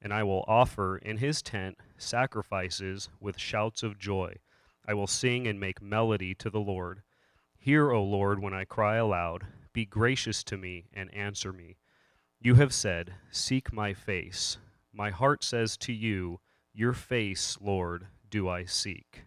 and I will offer in his tent sacrifices with shouts of joy. I will sing and make melody to the Lord. Hear, O Lord, when I cry aloud. Be gracious to me and answer me. You have said, Seek my face. My heart says to you, Your face, Lord, do I seek.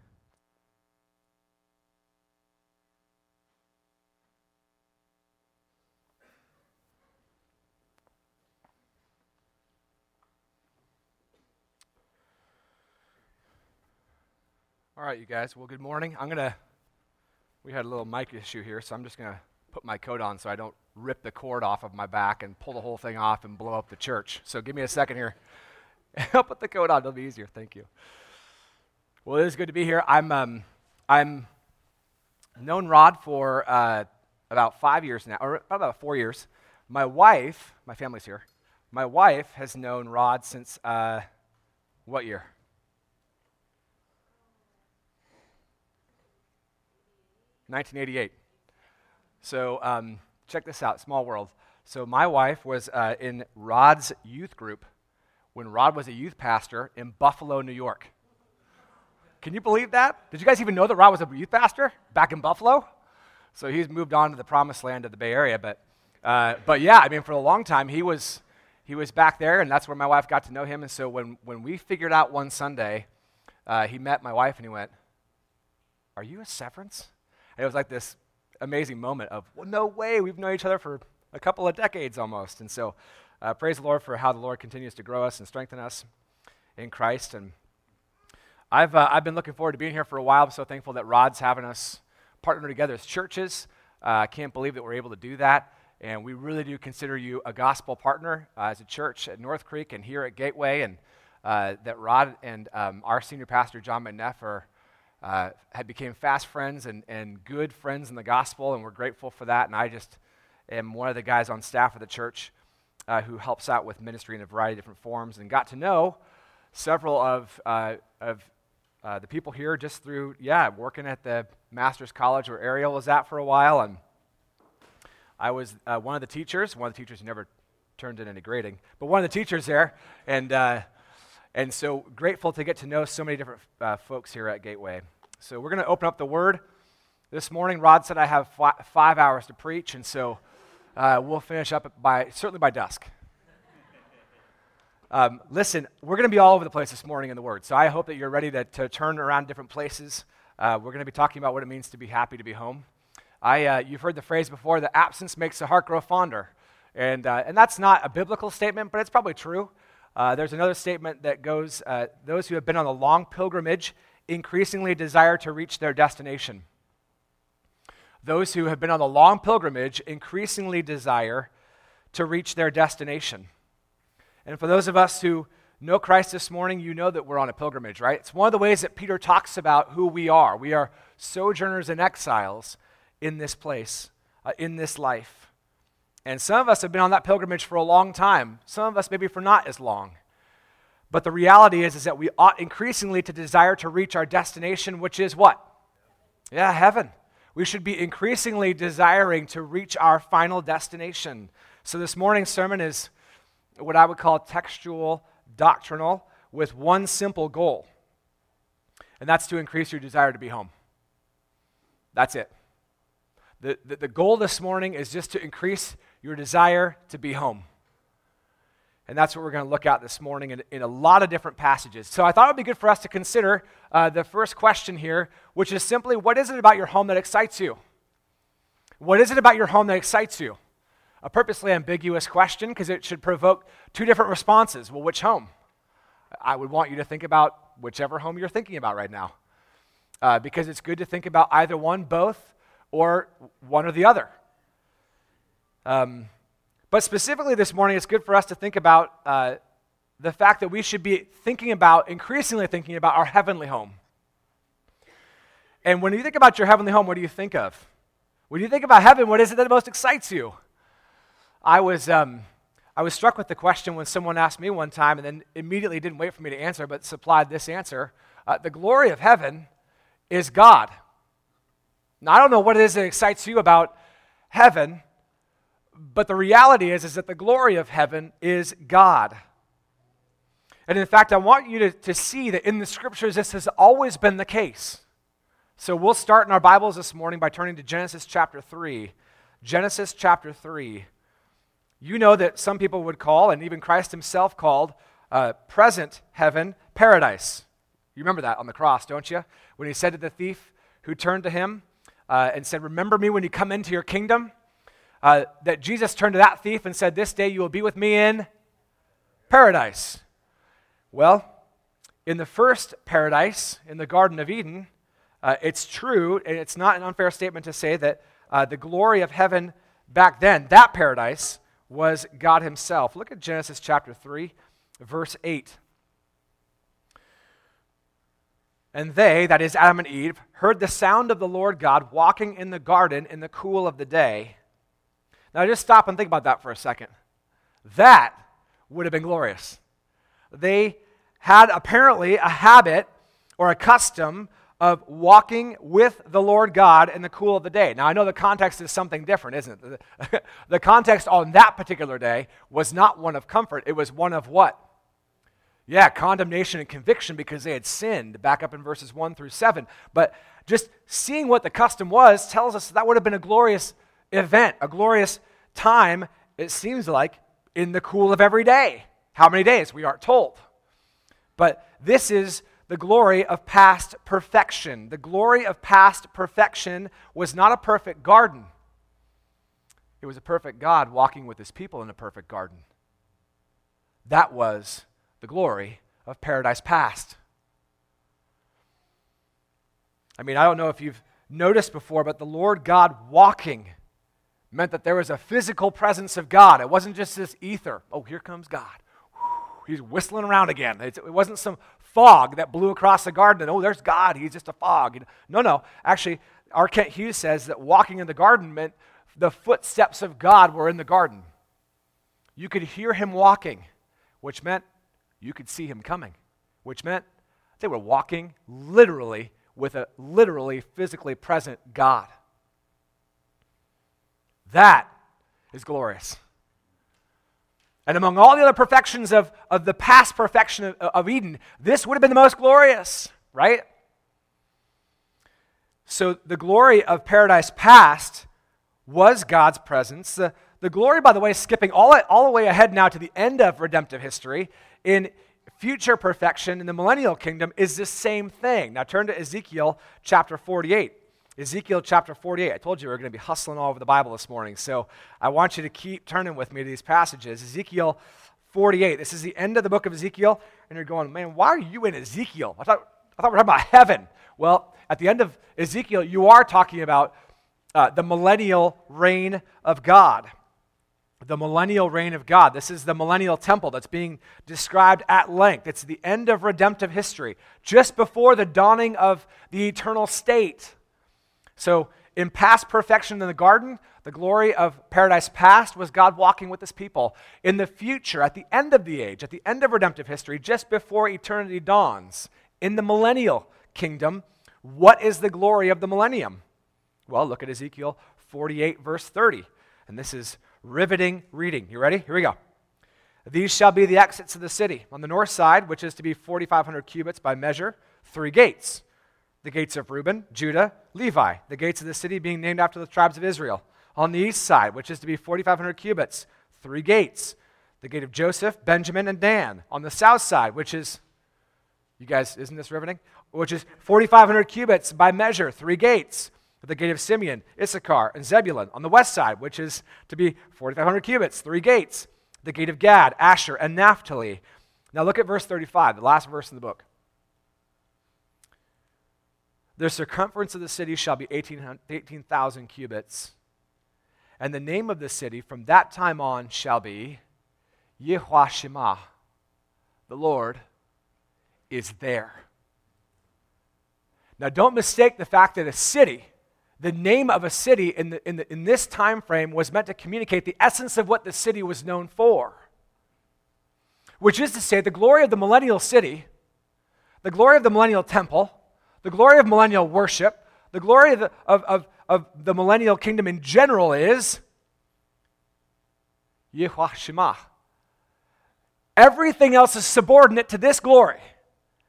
All right, you guys. Well, good morning. I'm going to, we had a little mic issue here, so I'm just going to put my coat on so I don't rip the cord off of my back and pull the whole thing off and blow up the church. So give me a second here. I'll put the coat on. It'll be easier. Thank you. Well, it is good to be here. I'm, um, I'm known Rod for uh, about five years now, or about four years. My wife, my family's here. My wife has known Rod since uh, what year? 1988. So um, check this out, small world. So my wife was uh, in Rod's youth group when Rod was a youth pastor in Buffalo, New York. Can you believe that? Did you guys even know that Rod was a youth pastor back in Buffalo? So he's moved on to the promised land of the Bay Area. But, uh, but yeah, I mean, for a long time, he was, he was back there, and that's where my wife got to know him. And so when, when we figured out one Sunday, uh, he met my wife and he went, Are you a Severance? It was like this amazing moment of, well, no way, we've known each other for a couple of decades almost. And so, uh, praise the Lord for how the Lord continues to grow us and strengthen us in Christ. And I've, uh, I've been looking forward to being here for a while. I'm so thankful that Rod's having us partner together as churches. Uh, I uh, can't believe that we're able to do that. And we really do consider you a gospel partner uh, as a church at North Creek and here at Gateway. And uh, that Rod and um, our senior pastor, John McNeff, are uh, had became fast friends and, and good friends in the gospel, and we're grateful for that. And I just am one of the guys on staff of the church uh, who helps out with ministry in a variety of different forms, and got to know several of, uh, of uh, the people here just through, yeah, working at the Master's College where Ariel was at for a while. And I was uh, one of the teachers, one of the teachers who never turned in any grading, but one of the teachers there. And uh, and so grateful to get to know so many different uh, folks here at Gateway. So we're going to open up the Word. This morning, Rod said I have fi- five hours to preach, and so uh, we'll finish up by certainly by dusk. Um, listen, we're going to be all over the place this morning in the Word, so I hope that you're ready to, to turn around different places. Uh, we're going to be talking about what it means to be happy to be home. I, uh, you've heard the phrase before that absence makes the heart grow fonder. And, uh, and that's not a biblical statement, but it's probably true. Uh, there's another statement that goes uh, Those who have been on a long pilgrimage increasingly desire to reach their destination. Those who have been on a long pilgrimage increasingly desire to reach their destination. And for those of us who know Christ this morning, you know that we're on a pilgrimage, right? It's one of the ways that Peter talks about who we are. We are sojourners and exiles in this place, uh, in this life. And some of us have been on that pilgrimage for a long time, some of us maybe for not as long. But the reality is, is that we ought increasingly to desire to reach our destination, which is what? Yeah, heaven. We should be increasingly desiring to reach our final destination. So this morning's sermon is what I would call textual, doctrinal, with one simple goal. And that's to increase your desire to be home. That's it. The, the, the goal this morning is just to increase your desire to be home. And that's what we're going to look at this morning in, in, a lot of different passages. So I thought it would be good for us to consider uh, the first question here, which is simply what is it about your home that excites you? What is it about your home that excites you? A purposely ambiguous question because it should provoke two different responses. Well, which home? I would want you to think about whichever home you're thinking about right now. Uh, because it's good to think about either one, both, or one or the other. Um, but specifically this morning, it's good for us to think about uh, the fact that we should be thinking about, increasingly thinking about our heavenly home. And when you think about your heavenly home, what do you think of? When you think about heaven, what is it that most excites you? I was, um, I was struck with the question when someone asked me one time and then immediately didn't wait for me to answer, but supplied this answer. Uh, the glory of heaven is God. Now, I don't know what it is that excites you about heaven, but the reality is, is that the glory of heaven is God. And in fact, I want you to, to see that in the scriptures, this has always been the case. So we'll start in our Bibles this morning by turning to Genesis chapter 3. Genesis chapter 3. You know that some people would call, and even Christ himself called, uh, present heaven paradise. You remember that on the cross, don't you? When he said to the thief who turned to him uh, and said, Remember me when you come into your kingdom? Uh, that Jesus turned to that thief and said, This day you will be with me in paradise. Well, in the first paradise, in the Garden of Eden, uh, it's true, and it's not an unfair statement to say that uh, the glory of heaven back then, that paradise, was God Himself. Look at Genesis chapter 3, verse 8. And they, that is Adam and Eve, heard the sound of the Lord God walking in the garden in the cool of the day. Now just stop and think about that for a second. That would have been glorious. They had apparently a habit or a custom of walking with the Lord God in the cool of the day. Now, I know the context is something different, isn't it? The, context on that particular day was not one of comfort, it was one of what? Yeah, condemnation and conviction because they had sinned, back up in verses 1 through 7. But just seeing what the custom was tells us that would have been a glorious event, a glorious time, it seems like, in the cool of every day. How many days? We aren't told. But this is the glory of past perfection. The glory of past perfection was not a perfect garden, it was a perfect God walking with his people in a perfect garden. That was the glory of paradise past. I mean, I don't know if you've noticed before, but the Lord God walking meant that there was a physical presence of God. It wasn't just this ether. Oh, here comes God. He's whistling around again. It wasn't some fog that blew across the garden and, oh, there's God. He's just a fog. No, no. Actually, R. Kent Hughes says that walking in the garden meant the footsteps of God were in the garden. You could hear him walking, which meant you could see him coming, which meant they were walking literally with a literally physically present God. That is glorious. And among all the other perfections of, of the past perfection of, of Eden, this would have been the most glorious, right? So the glory of paradise past was God's presence. The, the glory, by the way, skipping all, all the way ahead now to the end of redemptive history, in future perfection in the millennial kingdom is the same thing. Now turn to Ezekiel chapter 48. Ezekiel chapter 48. I told you we were going to be hustling all over the Bible this morning, so I want you to keep turning with me to these passages. Ezekiel 48. This is the end of the book of Ezekiel, and you're going, man, why are you in Ezekiel? I thought, I thought we were talking about heaven. Well, at the end of Ezekiel, you are talking about uh, the millennial reign of God. The millennial reign of God. This is the millennial temple that's being described at length. It's the end of redemptive history, just before the dawning of the eternal state. So, in past perfection in the garden, the glory of paradise past was God walking with his people. In the future, at the end of the age, at the end of redemptive history, just before eternity dawns, in the millennial kingdom, what is the glory of the millennium? Well, look at Ezekiel 48, verse 30. And this is riveting reading. You ready? Here we go. These shall be the exits of the city. On the north side, which is to be 4,500 cubits by measure, three gates the gates of Reuben, Judah, Levi, the gates of the city being named after the tribes of Israel. On the east side, which is to be 4,500 cubits, three gates the gate of Joseph, Benjamin, and Dan. On the south side, which is, you guys, isn't this riveting? Which is 4,500 cubits by measure, three gates. The gate of Simeon, Issachar, and Zebulun. On the west side, which is to be 4,500 cubits, three gates. The gate of Gad, Asher, and Naphtali. Now look at verse 35, the last verse in the book. The circumference of the city shall be 18,000 cubits. And the name of the city from that time on shall be Yahweh Shammah. The Lord is there. Now, don't mistake the fact that a city, the name of a city in, the, in, the, in this time frame, was meant to communicate the essence of what the city was known for, which is to say, the glory of the millennial city, the glory of the millennial temple, the glory of millennial worship, the glory of the, of, of, of the millennial kingdom in general is Yahweh Shammah. Everything else is subordinate to this glory.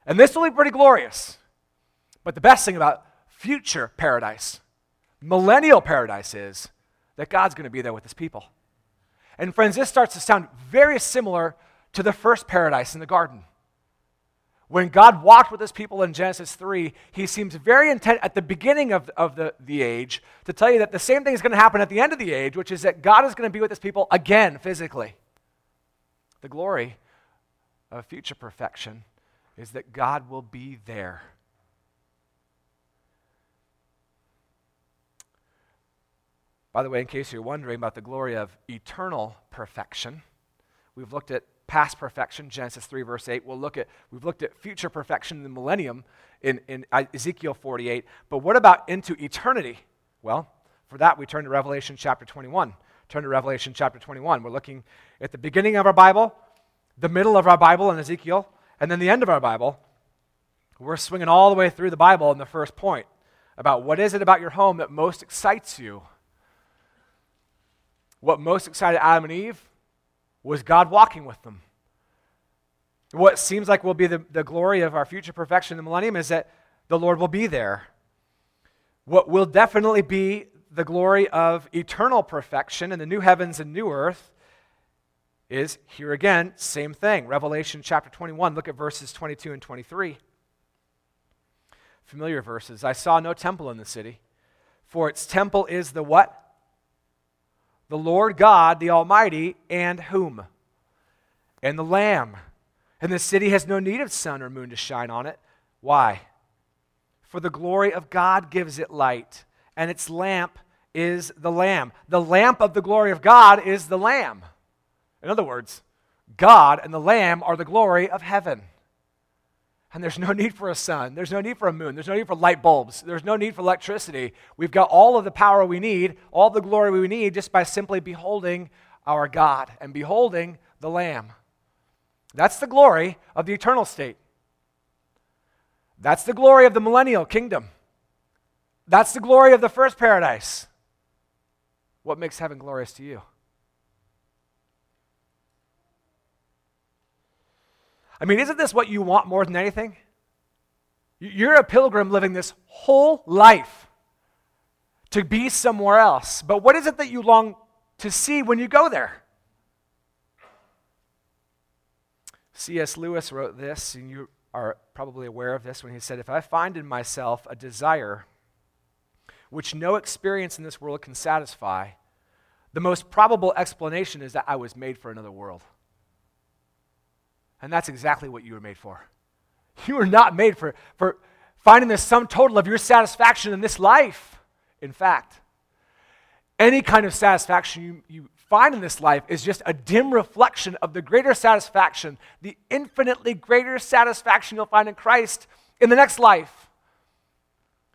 And this will be pretty glorious. But the best thing about future paradise, millennial paradise, is that God's going to be there with his people. And friends, this starts to sound very similar to the first paradise in the garden. When God walked with his people in Genesis 3, he seems very intent at the beginning of, of the, the age to tell you that the same thing is going to happen at the end of the age, which is that God is going to be with his people again physically. The glory of future perfection is that God will be there. By the way, in case you're wondering about the glory of eternal perfection, we've looked at past perfection, Genesis 3, verse 8. We'll look at, we've looked at future perfection in the millennium in, in Ezekiel 48. But what about into eternity? Well, for that, we turn to Revelation chapter 21. Turn to Revelation chapter 21. We're looking at the beginning of our Bible, the middle of our Bible in Ezekiel, and then the end of our Bible. We're swinging all the way through the Bible in the first point about what is it about your home that most excites you? What most excited Adam and Eve? Was God walking with them. What seems like will be the, the glory of our future perfection in the millennium is that the Lord will be there. What will definitely be the glory of eternal perfection in the new heavens and new earth is here again, same thing. Revelation chapter 21, look at verses 22 and 23. Familiar verses. I saw no temple in the city, for its temple is the what? The Lord God, the Almighty, and whom? And the Lamb. And the city has no need of sun or moon to shine on it. Why? For the glory of God gives it light, and its lamp is the Lamb. The lamp of the glory of God is the Lamb. In other words, God and the Lamb are the glory of heaven. And there's no need for a sun. There's no need for a moon. There's no need for light bulbs. There's no need for electricity. We've got all of the power we need, all the glory we need, just by simply beholding our God and beholding the Lamb. That's the glory of the eternal state. That's the glory of the millennial kingdom. That's the glory of the first paradise. What makes heaven glorious to you? I mean, isn't this what you want more than anything? You're a pilgrim living this whole life to be somewhere else. But what is it that you long to see when you go there? C.S. Lewis wrote this, and you are probably aware of this when he said, If I find in myself a desire which no experience in this world can satisfy, the most probable explanation is that I was made for another world. And that's exactly what you were made for. You were not made for, for finding the sum total of your satisfaction in this life. In fact, any kind of satisfaction you, you find in this life is just a dim reflection of the greater satisfaction, the infinitely greater satisfaction you'll find in Christ in the next life.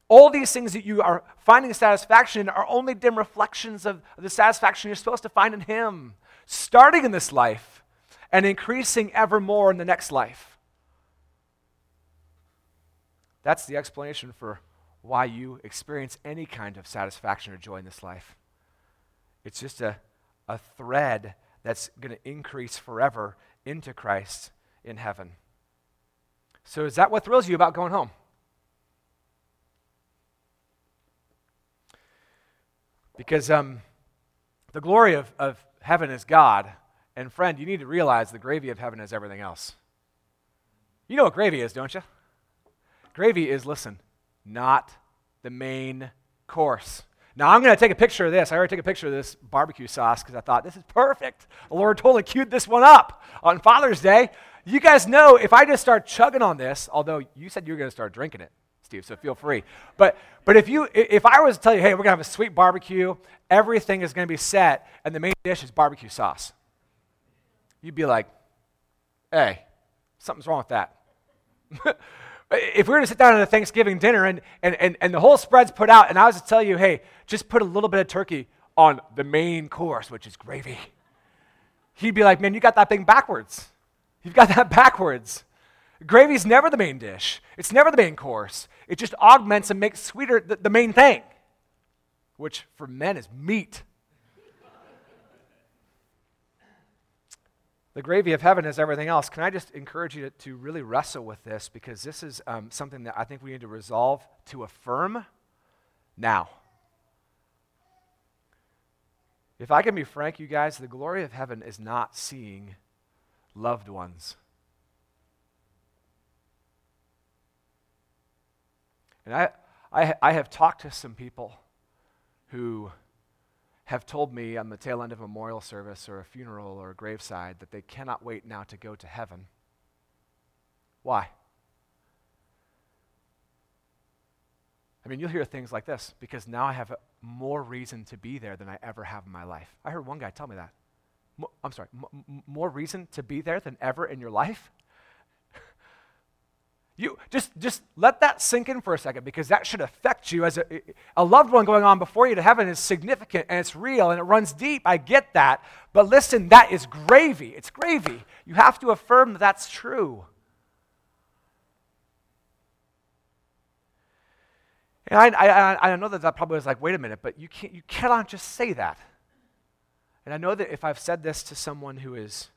All these things that you are finding satisfaction in are only dim reflections of the satisfaction you're supposed to find in Him, starting in this life and increasing ever more in the next life. That's the explanation for why you experience any kind of satisfaction or joy in this life. It's just a, a thread that's going to increase forever into Christ in heaven. So, is that what thrills you about going home? Because um, the glory of, of heaven is God, And friend, you need to realize the gravy of heaven is everything else. You know what gravy is, don't you? Gravy is, listen, not the main course. Now, I'm going to take a picture of this. I already took a picture of this barbecue sauce because I thought this is perfect. The Lord totally queued this one up on Father's Day. You guys know if I just start chugging on this, although you said you were going to start drinking it, Steve, so feel free. But, but if, you, if I was to tell you, hey, we're going to have a sweet barbecue, everything is going to be set, and the main dish is barbecue sauce, you'd be like, hey, something's wrong with that. if we were to sit down at a Thanksgiving dinner and, and, and, and the whole spread's put out, and I was to tell you, hey, just put a little bit of turkey on the main course, which is gravy, he'd be like, man, you got that thing backwards. You've got that backwards. Gravy's never the main dish, it's never the main course. It just augments and makes sweeter the, the main thing, which for men is meat. The gravy of heaven is everything else. Can I just encourage you to, to really wrestle with this because this is um, something that I think we need to resolve to affirm now. If I can be frank, you guys, the glory of heaven is not seeing loved ones. And I, I, I have talked to some people who have told me on the tail end of a memorial service or a funeral or a graveside that they cannot wait now to go to heaven. Why? I mean, you'll hear things like this because now I have more reason to be there than I ever have in my life. I heard one guy tell me that. I'm sorry, m- more reason to be there than ever in your life? You just just let that sink in for a second because that should affect you as a, a loved one going on before you to heaven is significant and it's real and it runs deep. I get that. But listen, that is gravy. It's gravy. You have to affirm that that's true. And I, I, I know that that probably was like, wait a minute, but you, can't, you cannot just say that. And I know that if I've said this to someone who is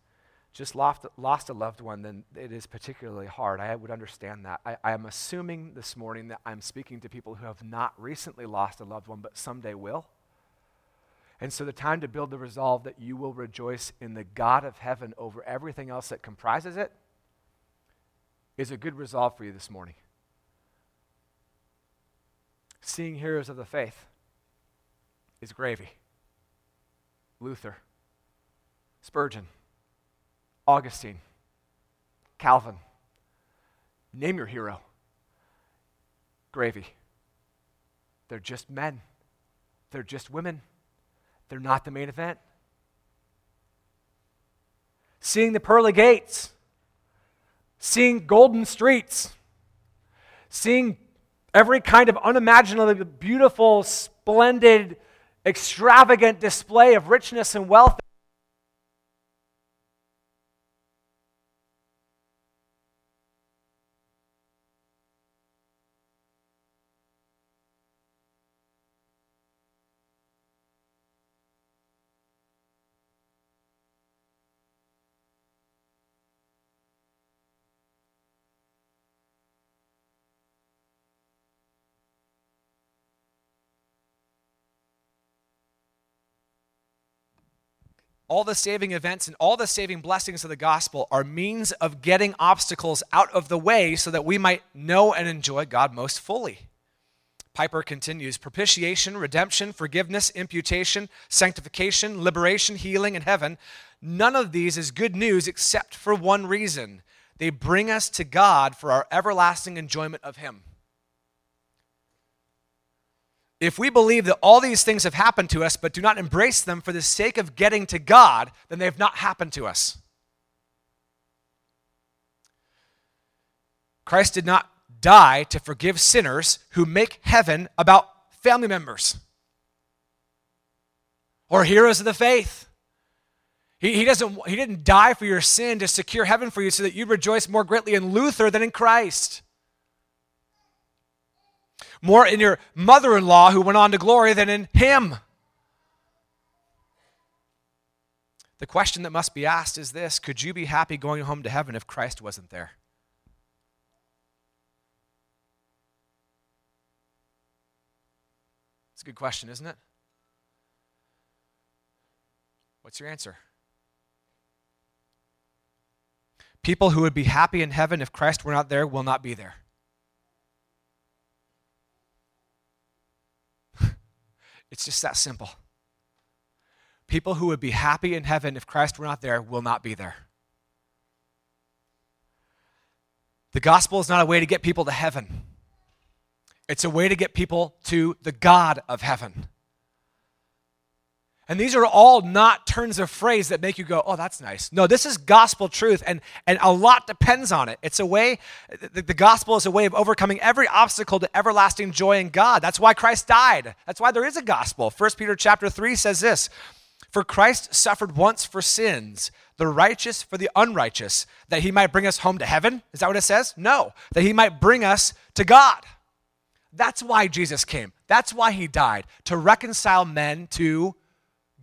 just lost, lost a loved one, then it is particularly hard. I would understand that. I, I am assuming this morning that I'm speaking to people who have not recently lost a loved one, but someday will. And so the time to build the resolve that you will rejoice in the God of heaven over everything else that comprises it is a good resolve for you this morning. Seeing heroes of the faith is gravy. Luther, Spurgeon, Augustine, Calvin. Name your hero. Gravy. They're just men, they're just women, they're not the main event. Seeing the pearly gates, seeing golden streets, seeing every kind of unimaginably beautiful, splendid, extravagant display of richness and wealth all the saving events and all the saving blessings of the gospel are means of getting obstacles out of the way so that we might know and enjoy God most fully. Piper continues propitiation, redemption, forgiveness, imputation, sanctification, liberation, healing, and heaven. None of these is good news except for one reason they bring us to God for our everlasting enjoyment of Him. If we believe that all these things have happened to us but do not embrace them for the sake of getting to God, then they have not happened to us. Christ did not die to forgive sinners who make heaven about family members or heroes of the faith. He, he, doesn't, he didn't die for your sin to secure heaven for you so that you rejoice more greatly in Luther than in Christ more in your mother in law who went on to glory than in him. The question that must be asked is this Could you be happy going home to heaven if Christ wasn't there? It's a good question, isn't it? What's your answer? People who would be happy in heaven if Christ were not there will not be there. It's just that simple. People who would be happy in heaven if Christ were not there will not be there. The gospel is not a way to get people to heaven, it's a way to get people to the God of heaven. And these are all not turns of phrase that make you go, oh, that's nice. No, this is gospel truth, and, and a lot depends on it. It's a way, the, the, gospel is a way of overcoming every obstacle to everlasting joy in God. That's why Christ died. That's why there is a gospel. 1 Peter chapter 3 says this For Christ suffered once for sins, the righteous for the unrighteous, that he might bring us home to heaven. Is that what it says? No, that he might bring us to God. That's why Jesus came. That's why he died, to reconcile men to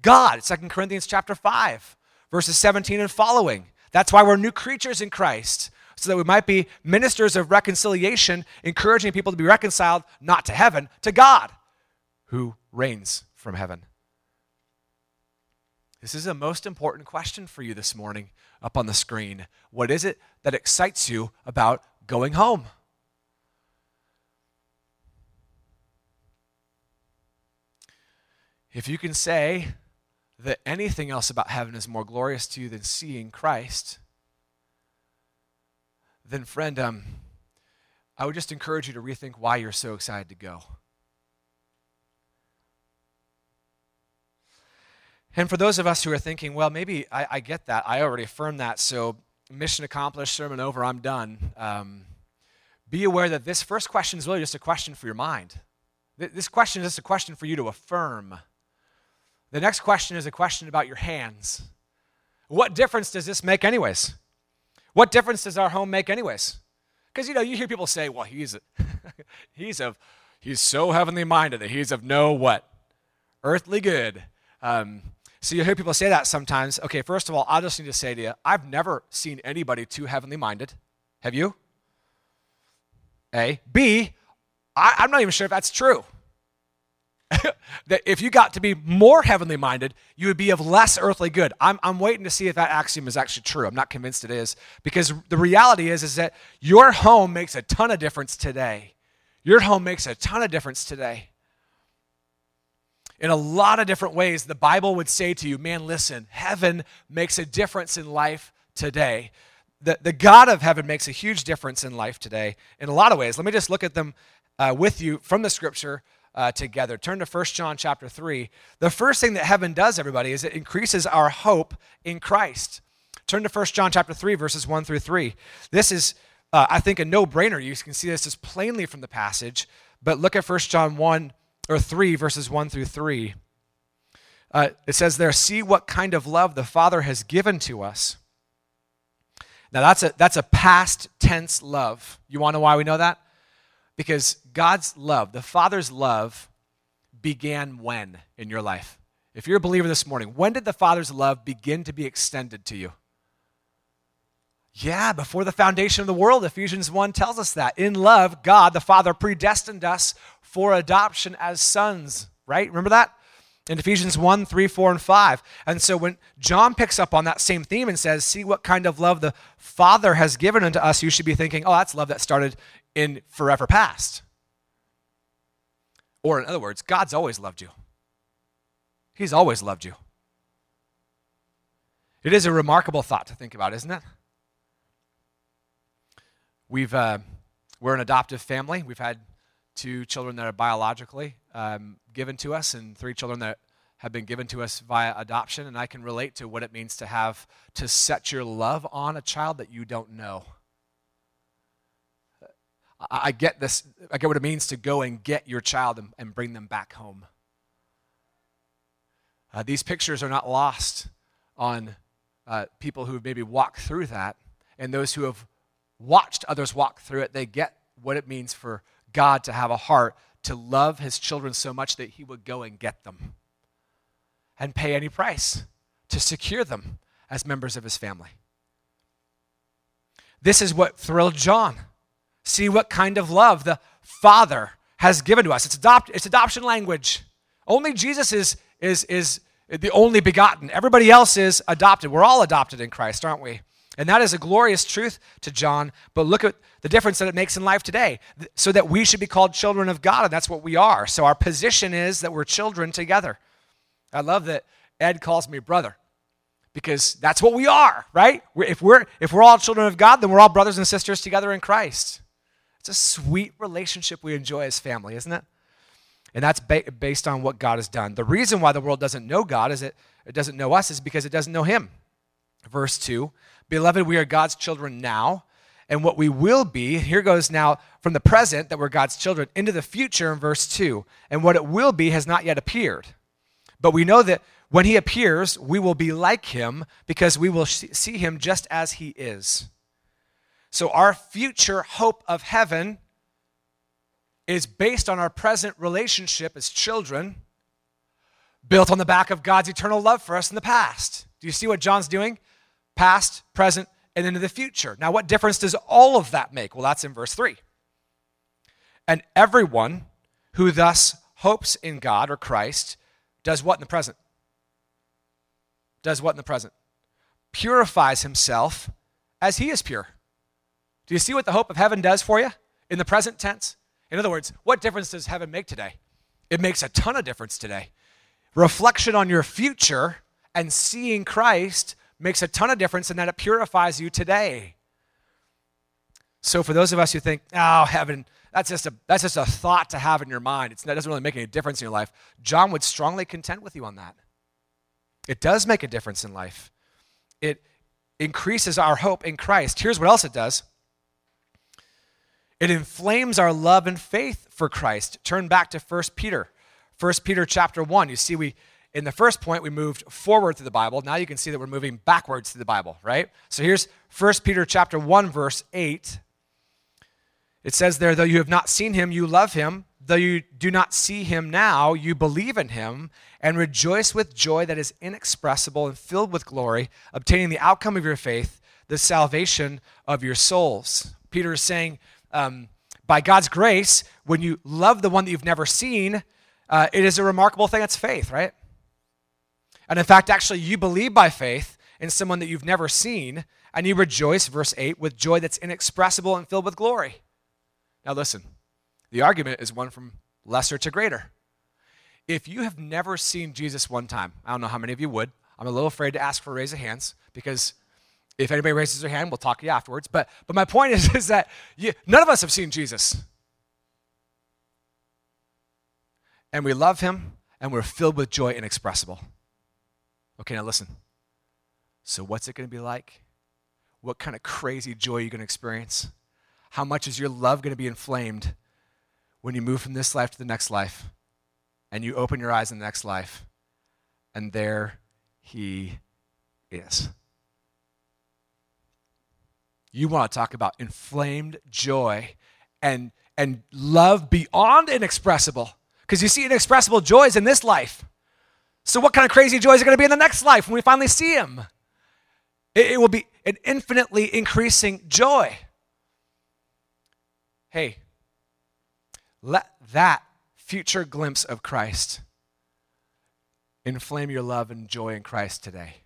God. 2 Corinthians chapter 5, verses 17 and following. That's why we're new creatures in Christ, so that we might be ministers of reconciliation, encouraging people to be reconciled not to heaven, to God, who reigns from heaven. This is a most important question for you this morning up on the screen. What is it that excites you about going home? If you can say, that anything else about heaven is more glorious to you than seeing Christ, then, friend, um, I would just encourage you to rethink why you're so excited to go. And for those of us who are thinking, well, maybe I, I get that, I already affirmed that, so mission accomplished, sermon over, I'm done. Um, be aware that this first question is really just a question for your mind. This question is just a question for you to affirm. The next question is a question about your hands. What difference does this make, anyways? What difference does our home make, anyways? Because you know, you hear people say, "Well, he's he's of he's so heavenly minded that he's of no what earthly good." Um, so you hear people say that sometimes. Okay, first of all, I just need to say to you, I've never seen anybody too heavenly minded. Have you? A. B. I, I'm not even sure if that's true. that if you got to be more heavenly minded, you would be of less earthly good. I'm, I'm waiting to see if that axiom is actually true. I'm not convinced it is because the reality is, is that your home makes a ton of difference today. Your home makes a ton of difference today. In a lot of different ways, the Bible would say to you, man, listen, heaven makes a difference in life today. The, the God of heaven makes a huge difference in life today in a lot of ways. Let me just look at them uh, with you from the scripture uh, together. Turn to 1 John chapter 3. The first thing that heaven does, everybody, is it increases our hope in Christ. Turn to 1 John chapter 3, verses 1 through 3. This is, uh, I think, a no-brainer. You can see this as plainly from the passage. But look at 1 John 1 or 3, verses 1 through 3. Uh, it says there, see what kind of love the Father has given to us. Now that's a that's a past tense love. You want to know why we know that? Because God's love, the Father's love, began when in your life? If you're a believer this morning, when did the Father's love begin to be extended to you? Yeah, before the foundation of the world, Ephesians 1 tells us that. In love, God, the Father, predestined us for adoption as sons, right? Remember that? In Ephesians 1, 3, 4, and 5. And so when John picks up on that same theme and says, See what kind of love the Father has given unto us, you should be thinking, Oh, that's love that started in forever past. Or, in other words, God's always loved you. He's always loved you. It is a remarkable thought to think about, isn't it? We've, uh, we're an adoptive family. We've had two children that are biologically um, given to us, and three children that have been given to us via adoption. And I can relate to what it means to have to set your love on a child that you don't know. I get this, I get what it means to go and get your child and, and bring them back home. Uh, these pictures are not lost on uh, people who have maybe walked through that, and those who have watched others walk through it, they get what it means for God to have a heart to love his children so much that he would go and get them and pay any price to secure them as members of his family. This is what thrilled John see what kind of love the Father has given to us. It's, adopt, it's adoption language. Only Jesus is, is, is the only begotten. Everybody else is adopted. We're all adopted in Christ, aren't we? And that is a glorious truth to John, but look at the difference that it makes in life today. So that we should be called children of God, and that's what we are. So our position is that we're children together. I love that Ed calls me brother because that's what we are, right? If we're, if we're all children of God, then we're all brothers and sisters together in Christ. It's a sweet relationship we enjoy as family, isn't it? And that's ba- based on what God has done. The reason why the world doesn't know God is it, it doesn't know us is because it doesn't know Him. Verse 2 Beloved, we are God's children now, and what we will be, here goes now from the present that we're God's children into the future in verse 2. And what it will be has not yet appeared. But we know that when he appears, we will be like him because we will see him just as he is. So our future hope of heaven is based on our present relationship as children, built on the back of God's eternal love for us in the past. Do you see what John's doing? Past, present, and into the future. Now, what difference does all of that make? Well, that's in verse 3. And everyone who thus hopes in God or Christ does what in the present? Does what in the present? Purifies himself as he is pure. Do you see what the hope of heaven does for you in the present tense? In other words, what difference does heaven make today? It makes a ton of difference today. Reflection on your future and seeing Christ makes a ton of difference in that it purifies you today. So, for those of us who think, oh, heaven, that's just a, that's just a thought to have in your mind, it's, that doesn't really make any difference in your life, John would strongly contend with you on that. It does make a difference in life. It increases our hope in Christ. Here's what else it does it inflames our love and faith for Christ. Turn back to 1 Peter. 1 Peter chapter 1. You see, we in the first point, we moved forward through the Bible. Now you can see that we're moving backwards through the Bible, right? So here's 1 Peter chapter 1, verse 8. It says there, though you have not seen him, you love him. Though you do not see him now, you believe in him and rejoice with joy that is inexpressible and filled with glory, obtaining the outcome of your faith, the salvation of your souls. Peter is saying, um, by God's grace, when you love the one that you've never seen, uh, it is a remarkable thing. It's faith, right? And in fact, actually, you believe by faith in someone that you've never seen, and you rejoice, verse 8, with joy that's inexpressible and filled with glory. Now, listen, the argument is one from lesser to greater. If you have never seen Jesus one time, I don't know how many of you would. I'm a little afraid to ask for a raise of hands because if anybody raises their hand, we'll talk to you afterwards. But, but my point is, is that you, none of us have seen Jesus. And we love him, and we're filled with joy inexpressible. Okay, now listen. So, what's it going to be like? What kind of crazy joy are you going to experience? How much is your love going to be inflamed when you move from this life to the next life and you open your eyes in the next life and there he is? You want to talk about inflamed joy and, and love beyond inexpressible. Because you see, inexpressible joys in this life. So, what kind of crazy joys are going to be in the next life when we finally see Him? It, it will be an infinitely increasing joy. Hey, let that future glimpse of Christ inflame your love and joy in Christ today.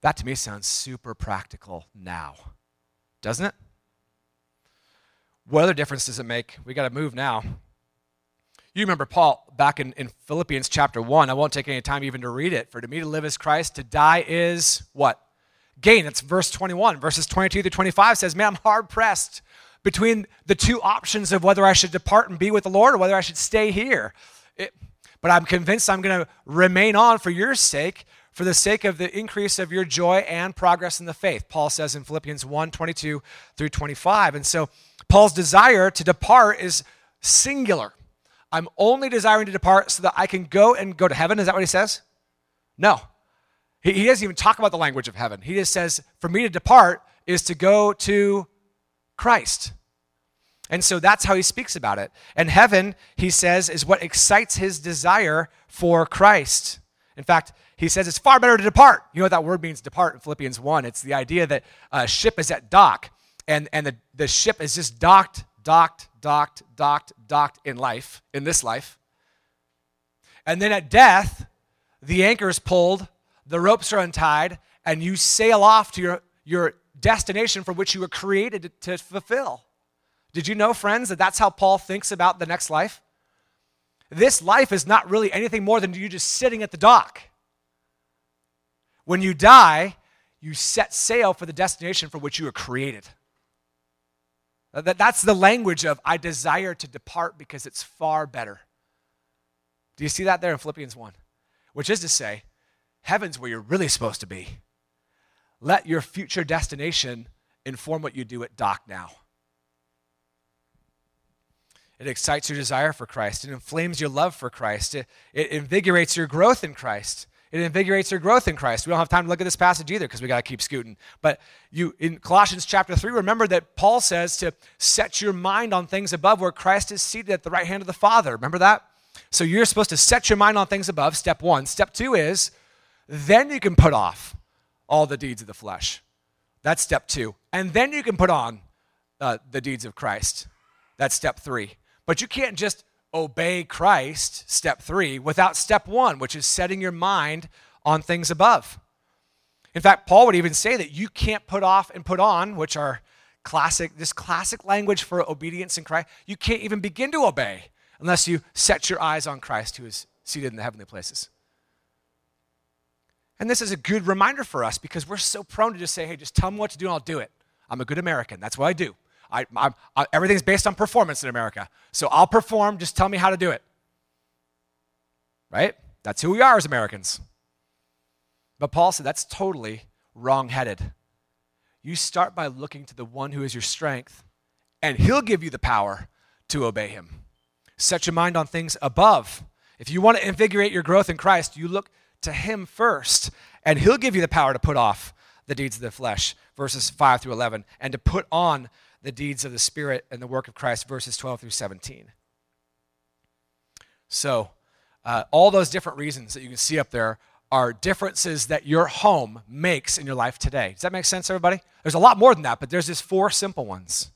That to me sounds super practical now, doesn't it? What other difference does it make? We got to move now. You remember Paul back in, in Philippians chapter 1. I won't take any time even to read it. For to me to live is Christ, to die is what? Gain. It's verse 21. Verses 22 to 25 says, Man, I'm hard pressed between the two options of whether I should depart and be with the Lord or whether I should stay here. It, but I'm convinced I'm going to remain on for your sake, for the sake of the increase of your joy and progress in the faith. Paul says in Philippians 1 22 through 25. And so Paul's desire to depart is singular. I'm only desiring to depart so that I can go and go to heaven. Is that what he says? No. He, he doesn't even talk about the language of heaven. He just says, for me to depart is to go to Christ. And so that's how he speaks about it. And heaven, he says, is what excites his desire for Christ. In fact, he says it's far better to depart. You know what that word means, depart, in Philippians 1? It's the idea that a ship is at dock, and, and the, the ship is just docked docked, docked, docked, docked in life, in this life. And then at death, the anchor is pulled, the ropes are untied, and you sail off to your your destination for which you were created to fulfill. Did you know, friends, that that's how Paul thinks about the next life? This life is not really anything more than you just sitting at the dock. When you die, you set sail for the destination for which you were created. That's the language of, I desire to depart because it's far better. Do you see that there in Philippians 1? Which is to say, heaven's where you're really supposed to be. Let your future destination inform what you do at dock now. It excites your desire for Christ. It inflames your love for Christ. It, it invigorates your growth in Christ. It invigorates your growth in Christ. We don't have time to look at this passage either because we got to keep scooting. But you in Colossians chapter 3, remember that Paul says to set your mind on things above where Christ is seated at the right hand of the Father. Remember that? So you're supposed to set your mind on things above, step one. Step two is then you can put off all the deeds of the flesh. That's step two. And then you can put on uh, the deeds of Christ. That's step three. But you can't just obey Christ, step three, without step one, which is setting your mind on things above. In fact, Paul would even say that you can't put off and put on, which are classic, this classic language for obedience in Christ. You can't even begin to obey unless you set your eyes on Christ who is seated in the heavenly places. And this is a good reminder for us because we're so prone to just say, hey, just tell me what to do and I'll do it. I'm a good American. That's what I do. I, I, I, everything's based on performance in America. So I'll perform, just tell me how to do it. Right? That's who we are as Americans. But Paul said that's totally wrong headed. You start by looking to the one who is your strength, and he'll give you the power to obey him. Set your mind on things above. If you want to invigorate your growth in Christ, you look to him first, and he'll give you the power to put off the deeds of the flesh, verses 5 through 11, and to put on the deeds of the Spirit and the work of Christ, verses 12 through 17. So, uh, all those different reasons that you can see up there are differences that your home makes in your life today. Does that make sense, everybody? There's a lot more than that, but there's just four simple ones.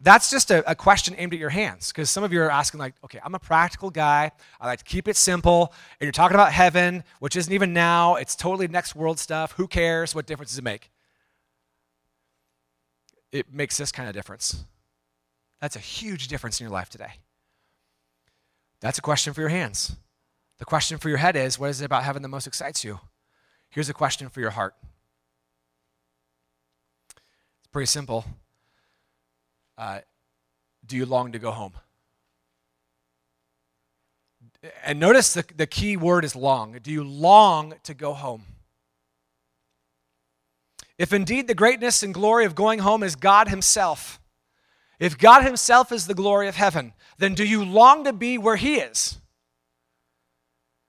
That's just a, a question aimed at your hands, because some of you are asking, like, okay, I'm a practical guy. I like to keep it simple. And you're talking about heaven, which isn't even now. It's totally next world stuff. Who cares? What difference does it make? It makes this kind of difference. That's a huge difference in your life today. That's a question for your hands. The question for your head is what is it about heaven that most excites you? Here's a question for your heart. It's pretty simple. Uh, do you long to go home? And notice the, the key word is long. Do you long to go home? If indeed the greatness and glory of going home is God Himself, if God Himself is the glory of heaven, then do you long to be where He is?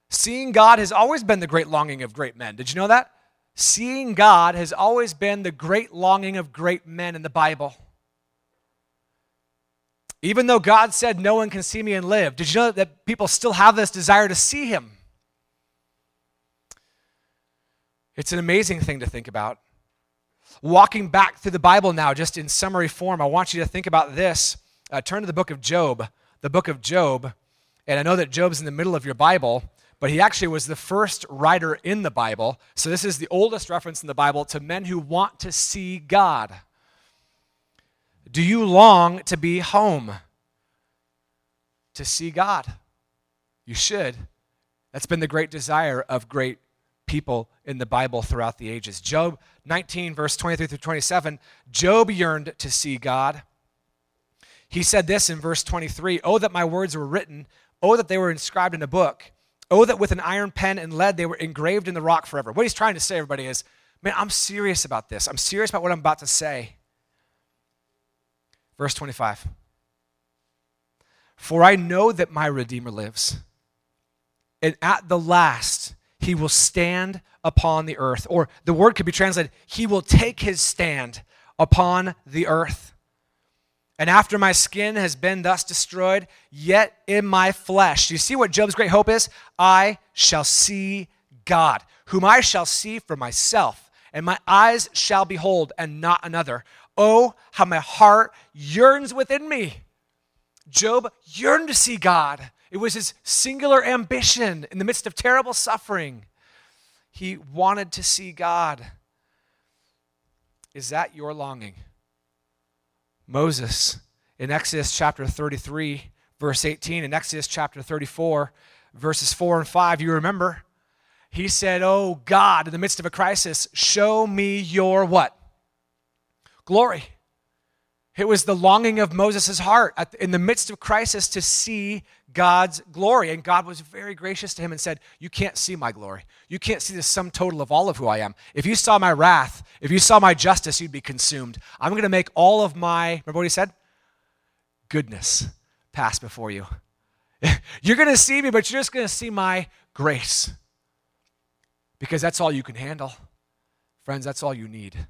Seeing God has always been the great longing of great men. Did you know that? Seeing God has always been the great longing of great men in the Bible. Even though God said, No one can see me and live, did you know that people still have this desire to see Him? It's an amazing thing to think about walking back through the Bible now, just in summary form, I want you to think about this. Uh, turn to the book of Job, the book of Job. And I know that Job's in the middle of your Bible, but he actually was the first writer in the Bible. So this is the oldest reference in the Bible to men who want to see God. Do you long to be home? To see God? You should. That's been the great desire of great people in the Bible throughout the ages. Job 19, verse 23 through 27, Job yearned to see God. He said this in verse 23 Oh, that my words were written. Oh, that they were inscribed in a book. Oh, that with an iron pen and lead they were engraved in the rock forever. What he's trying to say, everybody, is man, I'm serious about this. I'm serious about what I'm about to say. Verse 25 For I know that my Redeemer lives, and at the last he will stand upon the earth. Or the word could be translated, he will take his stand upon the earth. And after my skin has been thus destroyed, yet in my flesh, you see what Job's great hope is? I shall see God, whom I shall see for myself, and my eyes shall behold, and not another. Oh, how my heart yearns within me. Job yearned to see God. It was his singular ambition in the midst of terrible suffering. He wanted to see God. is that your longing? Moses in Exodus chapter 33, verse 18, in Exodus chapter 34, verses 4 and 5, you remember, he said, Oh God, in the midst of a crisis, show me your what? Glory. It was the longing of Moses' heart in the midst of crisis to see God's glory. And God was very gracious to him and said, You can't see my glory. You can't see the sum total of all of who I am. If you saw my wrath, if you saw my justice, you'd be consumed. I'm going to make all of my, remember what he said? Goodness pass before you. you're going to see me, but you're just going to see my grace. Because that's all you can handle. Friends, that's all you need.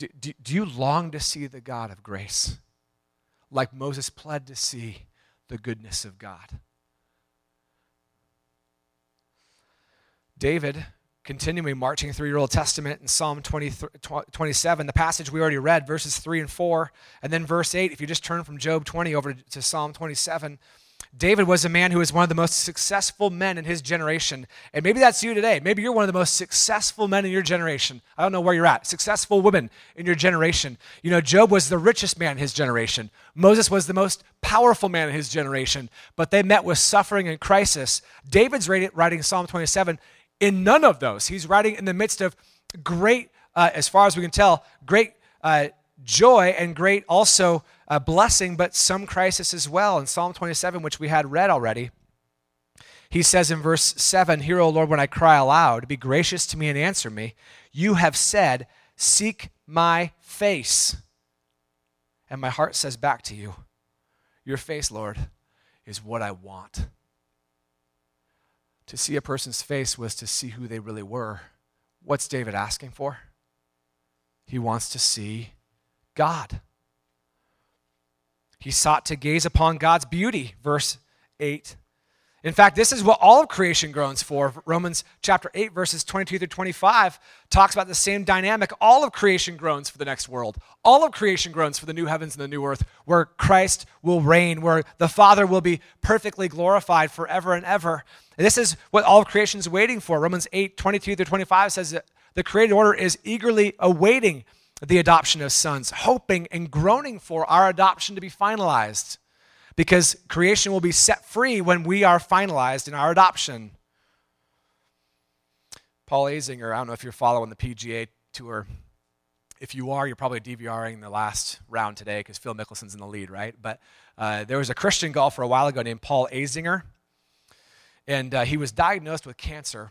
Do, do, you long to see the God of grace? Like Moses pled to see the goodness of God. David, continuing marching through your Old Testament in Psalm 20, 27, the passage we already read, verses 3 and 4, and then verse 8, if you just turn from Job 20 over to Psalm 27, David was a man who was one of the most successful men in his generation. And maybe that's you today. Maybe you're one of the most successful men in your generation. I don't know where you're at. Successful women in your generation. You know, Job was the richest man in his generation. Moses was the most powerful man in his generation. But they met with suffering and crisis. David's writing Psalm 27 in none of those. He's writing in the midst of great, uh, as far as we can tell, great uh, joy and great also uh, blessing, but some crisis as well. In Psalm 27, which we had read already, he says in verse 7 Hear, O Lord, when I cry aloud, be gracious to me and answer me. You have said, Seek my face. And my heart says back to you, Your face, Lord, is what I want. To see a person's face was to see who they really were. What's David asking for? He wants to see God. He sought to gaze upon God's beauty, verse 8. In fact, this is what all of creation groans for. Romans chapter 8, verses 22 through 25 talks about the same dynamic. All of creation groans for the next world. All of creation groans for the new heavens and the new earth, where Christ will reign, where the Father will be perfectly glorified forever and ever. And this is what all of creation is waiting for. Romans 8, 22 through 25 says that the created order is eagerly awaiting the adoption of sons, hoping and groaning for our adoption to be finalized. Because creation will be set free when we are finalized in our adoption. Paul Azinger, I don't know if you're following the PGA Tour. If you are, you're probably DVRing the last round today because Phil Mickelson's in the lead, right? But uh, there was a Christian golfer a while ago named Paul Azinger, and uh, he was diagnosed with cancer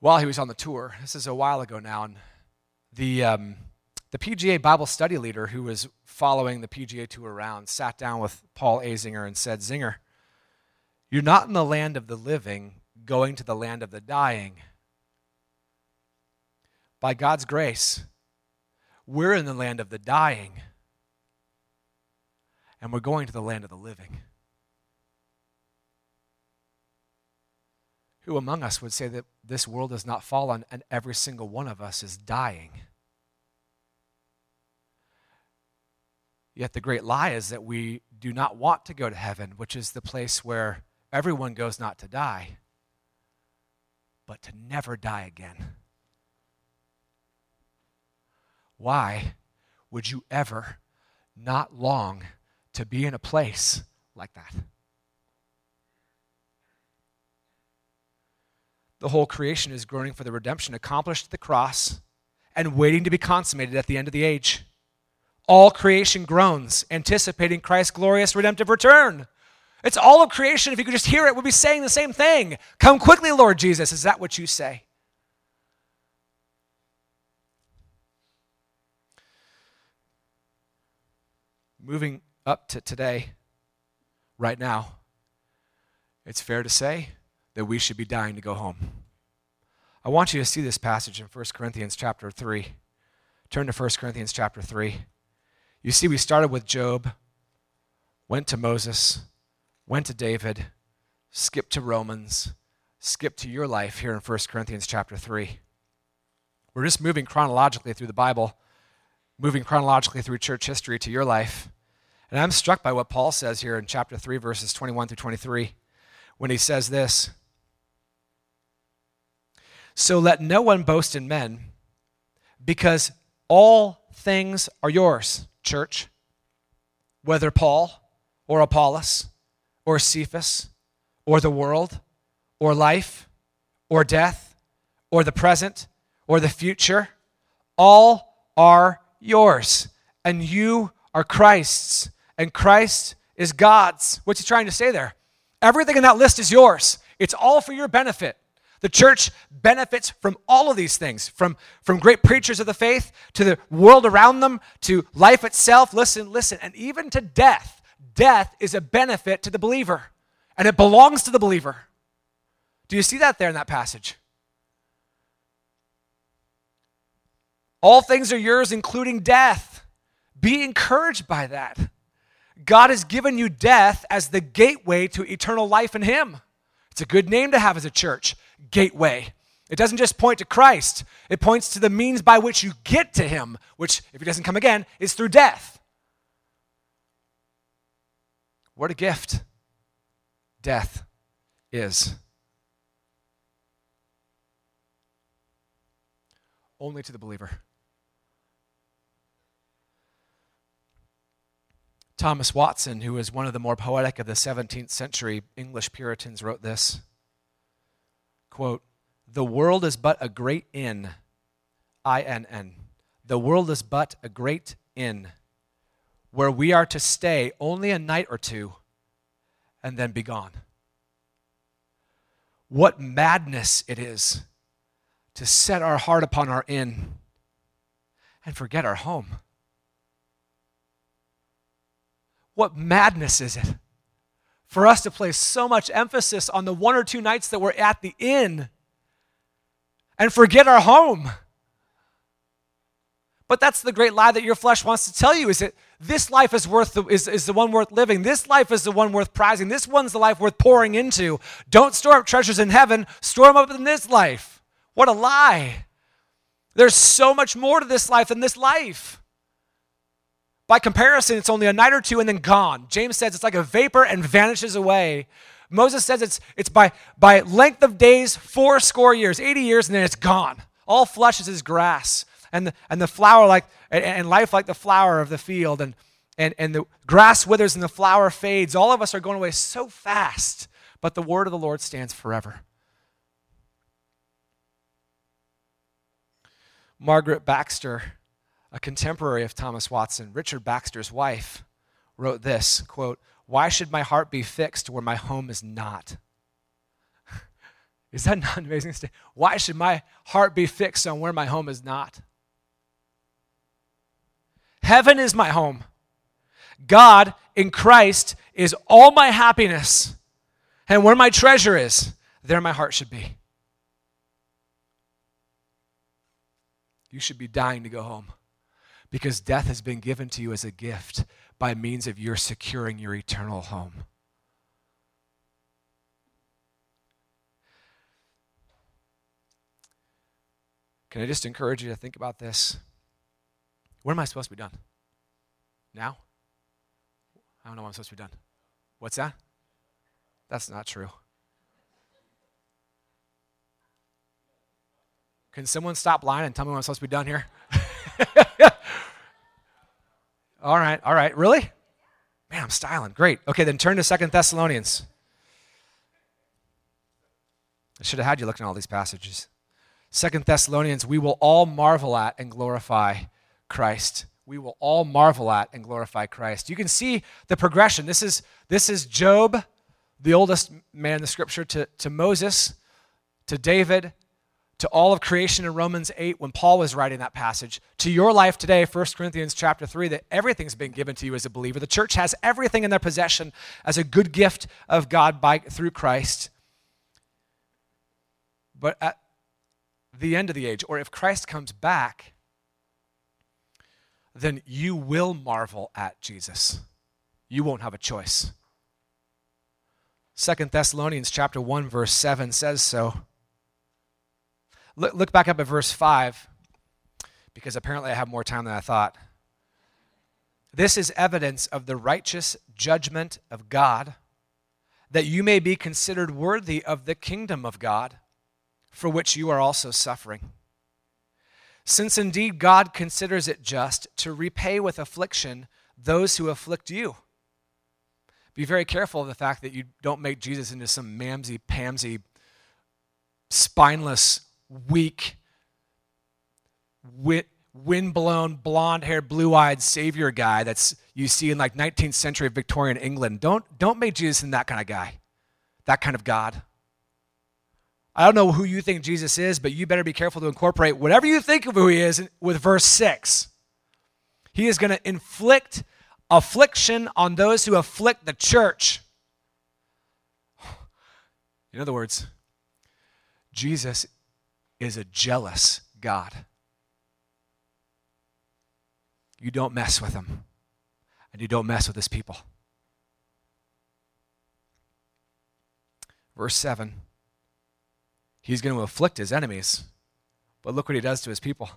while he was on the tour. This is a while ago now, and the, um, the PGA Bible study leader who was following the PGA tour around sat down with Paul Azinger and said, Zinger, you're not in the land of the living, going to the land of the dying. By God's grace, we're in the land of the dying, and we're going to the land of the living. Who among us would say that this world has not fallen and every single one of us is dying? Yet the great lie is that we do not want to go to heaven, which is the place where everyone goes not to die, but to never die again. Why would you ever not long to be in a place like that? The whole creation is groaning for the redemption accomplished at the cross and waiting to be consummated at the end of the age. All creation groans, anticipating Christ's glorious redemptive return. It's all of creation, if you could just hear it, would be saying the same thing. Come quickly, Lord Jesus. Is that what you say? Moving up to today, right now, it's fair to say that we should be dying to go home. I want you to see this passage in 1 Corinthians chapter 3. Turn to 1 Corinthians chapter 3. You see, we started with Job, went to Moses, went to David, skipped to Romans, skipped to your life here in 1 Corinthians chapter 3. We're just moving chronologically through the Bible, moving chronologically through church history to your life. And I'm struck by what Paul says here in chapter 3, verses 21 through 23, when he says this So let no one boast in men, because all things are yours, church. Whether Paul or Apollos or Cephas or the world or life or death or the present or the future, all are yours. And you are Christ's, and Christ is God's. What's he trying to say there? Everything in that list is yours. It's all for your benefit. The church benefits from all of these things from, from great preachers of the faith to the world around them to life itself. Listen, listen, and even to death. Death is a benefit to the believer, and it belongs to the believer. Do you see that there in that passage? All things are yours, including death. Be encouraged by that. God has given you death as the gateway to eternal life in Him. It's a good name to have as a church, gateway. It doesn't just point to Christ, it points to the means by which you get to Him, which, if He doesn't come again, is through death. What a gift death is. Only to the believer. Thomas Watson, who was one of the more poetic of the 17th century English Puritans, wrote this quote, The world is but a great inn, I N N. The world is but a great inn where we are to stay only a night or two and then be gone. What madness it is to set our heart upon our inn and forget our home. What madness is it for us to place so much emphasis on the one or two nights that we're at the inn and forget our home? But that's the great lie that your flesh wants to tell you is that this life is worth the, is, is the one worth living. This life is the one worth prizing. This one's the life worth pouring into. Don't store up treasures in heaven, store them up in this life. What a lie. There's so much more to this life than this life. By comparison, it's only a night or two and then gone. James says it's like a vapor and vanishes away. Moses says it's, it's by, by length of days, four score years, 80 years, and then it's gone. All flesh is as grass. And the, and the flower like, and, and life like the flower of the field. And, and, and the grass withers and the flower fades. All of us are going away so fast, but the word of the Lord stands forever. Margaret Baxter a contemporary of Thomas Watson, Richard Baxter's wife, wrote this quote, Why should my heart be fixed where my home is not? is that not an amazing? Statement? Why should my heart be fixed on where my home is not? Heaven is my home. God in Christ is all my happiness. And where my treasure is, there my heart should be. You should be dying to go home because death has been given to you as a gift by means of your securing your eternal home. Can I just encourage you to think about this? When am I supposed to be done? Now? I don't know when I'm supposed to be done. What's that? That's not true. Can someone stop lying and tell me when I'm supposed to be done here? All right, all right. Really? Man, I'm styling. Great. Okay, then turn to Second Thessalonians. I should have had you looking at all these passages. Second Thessalonians, we will all marvel at and glorify Christ. We will all marvel at and glorify Christ. You can see the progression. This is, this is Job, the oldest man in the scripture, to, to Moses, to David, to all of creation in Romans 8 when Paul was writing that passage, to your life today, 1 Corinthians chapter 3, that everything's been given to you as a believer. The church has everything in their possession as a good gift of God by, through Christ. But at the end of the age, or if Christ comes back, then you will marvel at Jesus. You won't have a choice. Second Thessalonians chapter 1 verse 7 says so. Look, look back up at verse 5, because apparently I have more time than I thought. This is evidence of the righteous judgment of God, that you may be considered worthy of the kingdom of God, for which you are also suffering. Since indeed God considers it just to repay with affliction those who afflict you. Be very careful of the fact that you don't make Jesus into some mamsy pamsy, spineless, weak, wit, windblown, blonde haired, blue eyed savior guy that's you see in like 19th century Victorian England. Don't, don't make Jesus in that kind of guy, that kind of God. I don't know who you think Jesus is, but you better be careful to incorporate whatever you think of who he is with verse 6. He is going to inflict affliction on those who afflict the church. In other words, Jesus is a jealous God. You don't mess with him, and you don't mess with his people. Verse 7 He's going to afflict his enemies, but look what he does to his people.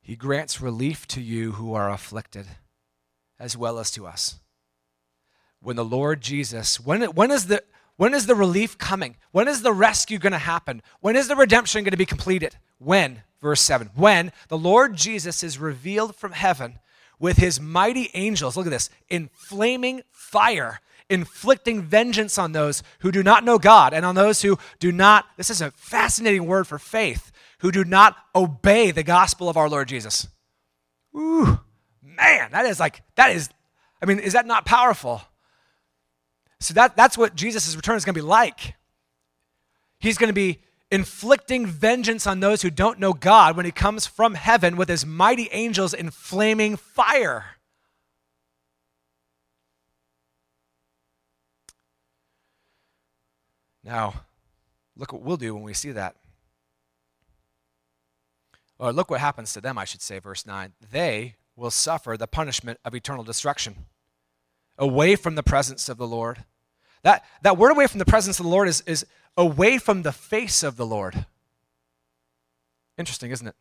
He grants relief to you who are afflicted, as well as to us. When the Lord Jesus, when, when, is, the, when is the relief coming? When is the rescue going to happen? When is the redemption going to be completed? When? verse 7. When the Lord Jesus is revealed from heaven with his mighty angels, look at this, in flaming fire, inflicting vengeance on those who do not know God and on those who do not, this is a fascinating word for faith, who do not obey the gospel of our Lord Jesus. Ooh, man, that is like, that is, I mean, is that not powerful? So that, that's what Jesus' return is going to be like. He's going to be inflicting vengeance on those who don't know God when he comes from heaven with his mighty angels in flaming fire. Now, look what we'll do when we see that. Or look what happens to them, I should say, verse 9. They will suffer the punishment of eternal destruction away from the presence of the Lord. That, that word away from the presence of the Lord is, is away from the face of the Lord. Interesting, isn't it?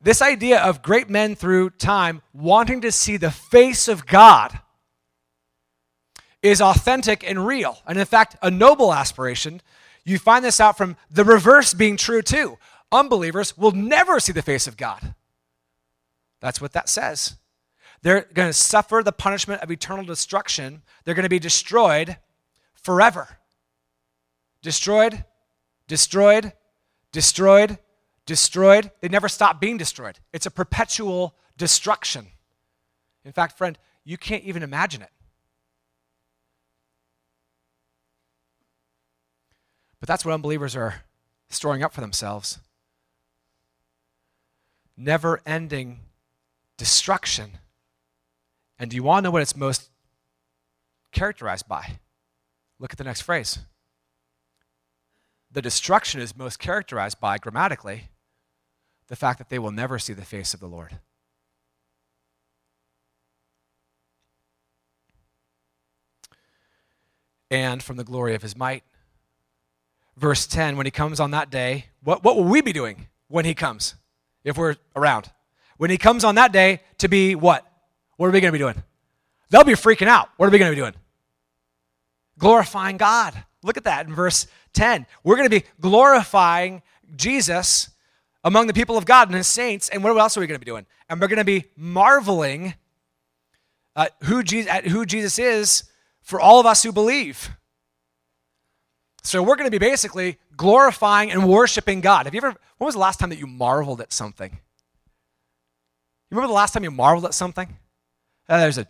This idea of great men through time wanting to see the face of God is authentic and real. And in fact, a noble aspiration. You find this out from the reverse being true too. Unbelievers will never see the face of God. That's what that says. They're going to suffer the punishment of eternal destruction. They're going to be destroyed forever destroyed, destroyed, destroyed, destroyed. They never stop being destroyed. It's a perpetual destruction. In fact, friend, you can't even imagine it. But that's what unbelievers are storing up for themselves never ending destruction. And do you want to know what it's most characterized by? Look at the next phrase the destruction is most characterized by, grammatically, the fact that they will never see the face of the Lord. And from the glory of his might. Verse 10 when he comes on that day, what, what will we be doing when he comes, if we're around? When he comes on that day to be what? What are we going to be doing? They'll be freaking out. What are we going to be doing? Glorifying God. Look at that in verse 10. We're going to be glorifying Jesus among the people of God and his saints. And what else are we going to be doing? And we're going to be marveling at who, Jesus, at who Jesus is for all of us who believe. So we're going to be basically glorifying and worshiping God. Have you ever, when was the last time that you marveled at something? You remember the last time you marveled at something? Uh, there's a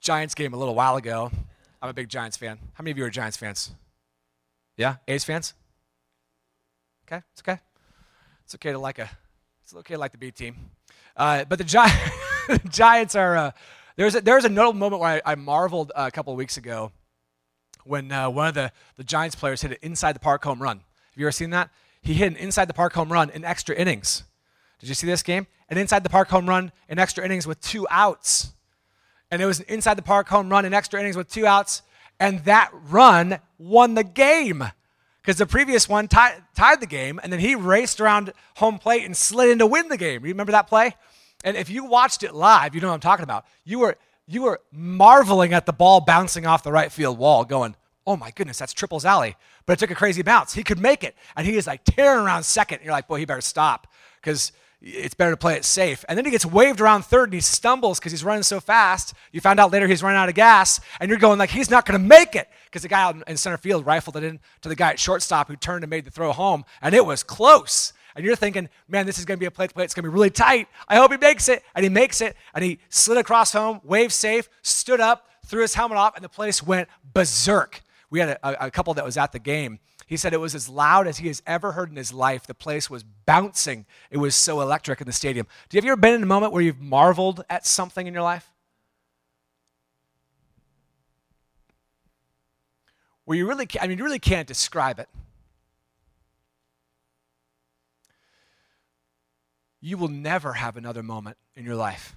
Giants game a little while ago. I'm a big Giants fan. How many of you are Giants fans? Yeah? A's fans? Okay, it's okay. It's okay to like a, it's okay to like the B team. Uh, but the, Gi- Giants are, uh, there's, a, there's a notable moment where I, I marveled uh, a couple of weeks ago when uh, one of the, the Giants players hit an inside the park home run. Have you ever seen that? He hit an inside the park home run in extra innings. Did you see this game? An inside the park home run in extra innings with two outs and it was an inside the park home run in extra innings with two outs, and that run won the game because the previous one tie, tied the game, and then he raced around home plate and slid in to win the game. Remember that play? And if you watched it live, you know what I'm talking about. You were you were marveling at the ball bouncing off the right field wall, going, oh my goodness, that's Triple's alley. But it took a crazy bounce. He could make it. And he is like tearing around second. And you're like, boy, he better stop because it's better to play it safe. And then he gets waved around third and he stumbles because he's running so fast. You found out later he's running out of gas. And you're going like, he's not going to make it because the guy out in center field rifled it in to the guy at shortstop who turned and made the throw home. And it was close. And you're thinking, man, this is going to be a play to play. It's going to be really tight. I hope he makes it. And he makes it. And he slid across home, waved safe, stood up, threw his helmet off, and the place went berserk. We had a, a couple that was at the game. He said it was as loud as he has ever heard in his life. The place was bouncing. It was so electric in the stadium. Do you have you ever been in a moment where you've marveled at something in your life? Where you really, I mean, you really can't describe it. You will never have another moment in your life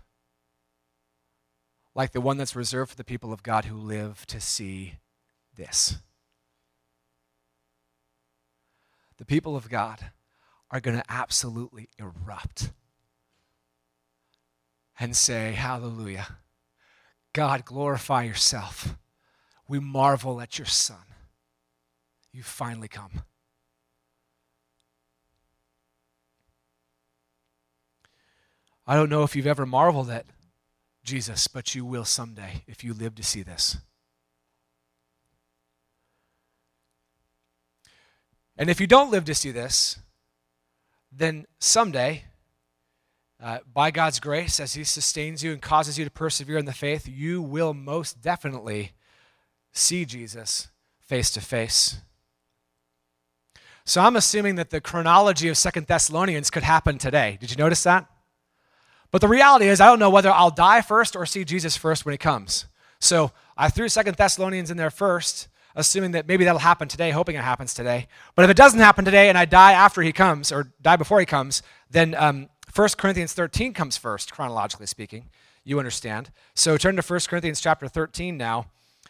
like the one that's reserved for the people of God who live to see this. The people of God are going to absolutely erupt and say, Hallelujah. God, glorify yourself. We marvel at your Son. You've finally come. I don't know if you've ever marveled at Jesus, but you will someday if you live to see this. And if you don't live to see this, then someday, uh, by God's grace, as He sustains you and causes you to persevere in the faith, you will most definitely see Jesus face to face. So I'm assuming that the chronology of Second Thessalonians could happen today. Did you notice that? But the reality is, I don't know whether I'll die first or see Jesus first when he comes. So I threw Second Thessalonians in there first, assuming that maybe that'll happen today, hoping it happens today. But if it doesn't happen today and I die after he comes, or die before he comes, then um, 1 Corinthians 13 comes first, chronologically speaking. You understand. So turn to 1 Corinthians chapter 13 now.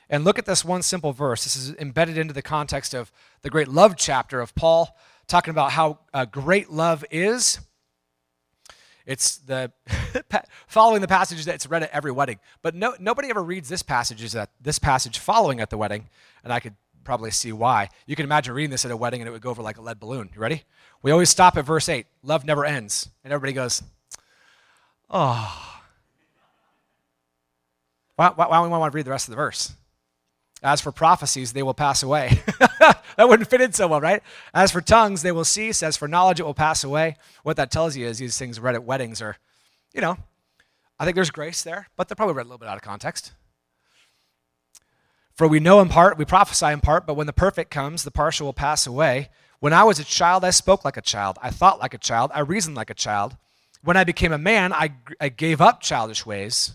And look at this one simple verse. This is embedded into the context of the great love chapter of Paul, talking about how uh, great love is it's the following the passage that's read at every wedding. But no, nobody ever reads this passage that this passage following at the wedding, and I could probably see why. You can imagine reading this at a wedding and it would go over like a lead balloon. You ready? We always stop at verse 8. Love never ends. And everybody goes, oh. Why, why, why do we want to read the rest of the verse? As for prophecies, they will pass away. that wouldn't fit in so well, right? As for tongues, they will cease. As for knowledge, it will pass away. What that tells you is these things read at weddings are, you know, I think there's grace there, but they're probably read a little bit out of context. For we know in part, we prophesy in part, but when the perfect comes, the partial will pass away. When I was a child, I spoke like a child. I thought like a child. I reasoned like a child. When I became a man, I, I gave up childish ways.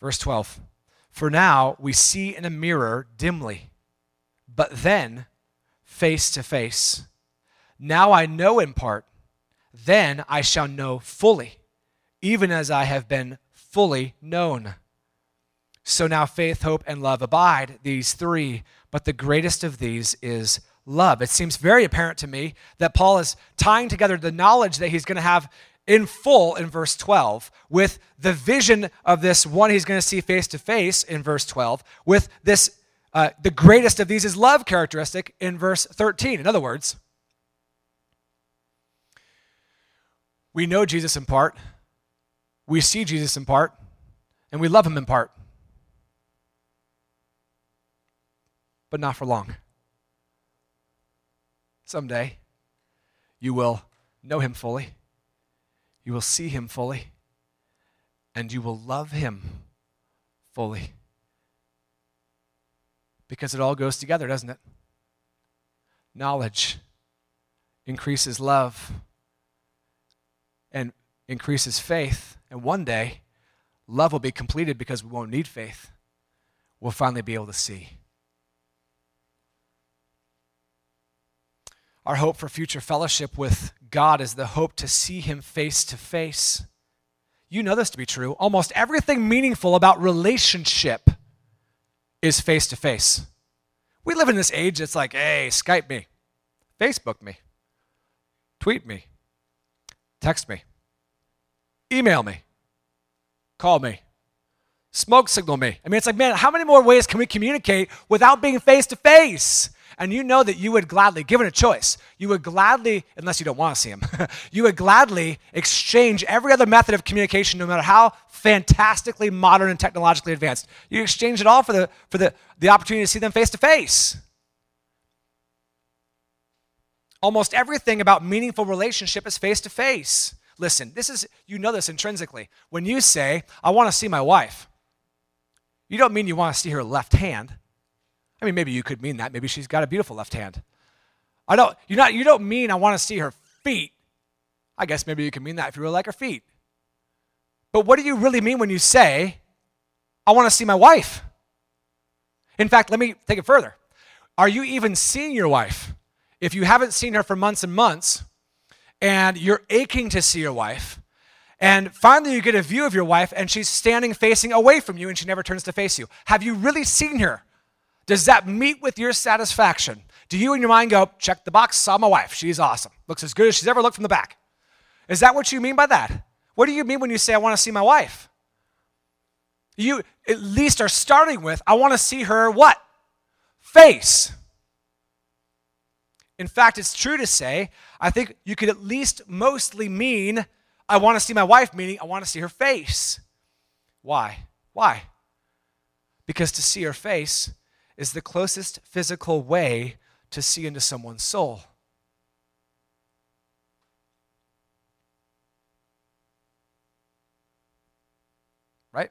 Verse 12. For now we see in a mirror dimly, but then face to face. Now I know in part, then I shall know fully, even as I have been fully known. So now faith, hope, and love abide, these three, but the greatest of these is love. It seems very apparent to me that Paul is tying together the knowledge that he's going to have in full in verse 12, with the vision of this one he's going to see face to face in verse 12, with this, uh, the greatest of these is love characteristic in verse 13. In other words, we know Jesus in part, we see Jesus in part, and we love him in part. But not for long. Someday, you will know him fully you will see him fully, and you will love him fully. Because it all goes together, doesn't it? Knowledge increases love and increases faith. And one day, love will be completed because we won't need faith. We'll finally be able to see. Our hope for future fellowship with God is the hope to see Him face to face. You know this to be true. Almost everything meaningful about relationship is face to face. We live in this age that's like, hey, Skype me, Facebook me, tweet me, text me, email me, call me, Smoke signal me. I mean, it's like, man, how many more ways can we communicate without being face to face? And you know that you would gladly, given a choice, you would gladly, unless you don't want to see him, you would gladly exchange every other method of communication, no matter how fantastically modern and technologically advanced. You exchange it all for the, for the, the opportunity to see them face to face. Almost everything about meaningful relationship is face to face. Listen, this is, you know this intrinsically. When you say, I want to see my wife, you don't mean you want to see her left hand. I mean, maybe you could mean that. Maybe she's got a beautiful left hand. I don't, you're not, you don't mean I want to see her feet. I guess maybe you can mean that if you really like her feet. But what do you really mean when you say, I want to see my wife? In fact, let me take it further. Are you even seeing your wife? If you haven't seen her for months and months, and you're aching to see your wife, and finally you get a view of your wife, and she's standing facing away from you, and she never turns to face you, have you really seen her? Does that meet with your satisfaction? Do you in your mind go, check the box, saw my wife, she's awesome, looks as good as she's ever looked from the back? Is that what you mean by that? What do you mean when you say, I want to see my wife? You at least are starting with, I want to see her what? Face. In fact, it's true to say, I think you could at least mostly mean, I want to see my wife, meaning I want to see her face. Why? Why? Because to see her face is the closest physical way to see into someone's soul. Right?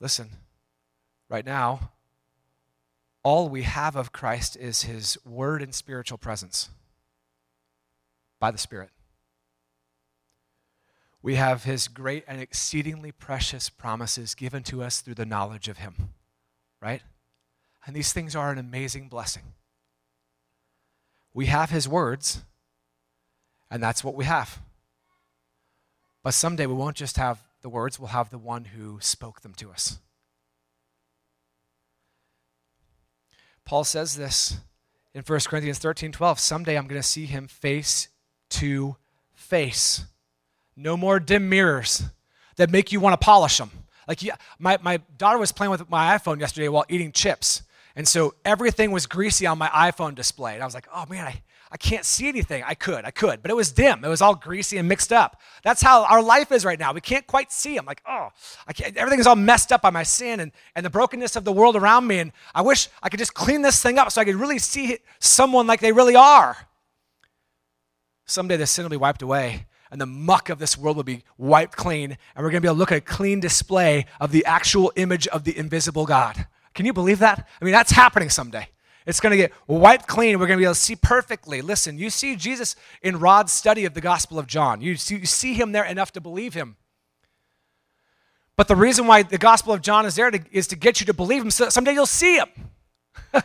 Listen, right now, all we have of Christ is his word and spiritual presence by the Spirit we have his great and exceedingly precious promises given to us through the knowledge of him, right? And these things are an amazing blessing. We have his words, and that's what we have. But someday we won't just have the words, we'll have the one who spoke them to us. Paul says this in 1 Corinthians 13 12. Someday I'm going to see him face to face. No more dim mirrors that make you want to polish them. Like, my, my daughter was playing with my iPhone yesterday while eating chips. And so everything was greasy on my iPhone display. And I was like, oh man, I, I can't see anything. I could, I could, but it was dim. It was all greasy and mixed up. That's how our life is right now. We can't quite see. I'm like, oh, I can't, everything is all messed up by my sin and, and the brokenness of the world around me. And I wish I could just clean this thing up so I could really see someone like they really are. Someday the sin will be wiped away and the muck of this world will be wiped clean, and we're going to be able to look at a clean display of the actual image of the invisible God. Can you believe that? I mean, that's happening someday. It's going to get wiped clean. We're going to be able to see perfectly. Listen, you see Jesus in Rod's study of the Gospel of John. You see, you see him there enough to believe him. But the reason why the Gospel of John is there to, is to get you to believe him so someday you'll see him.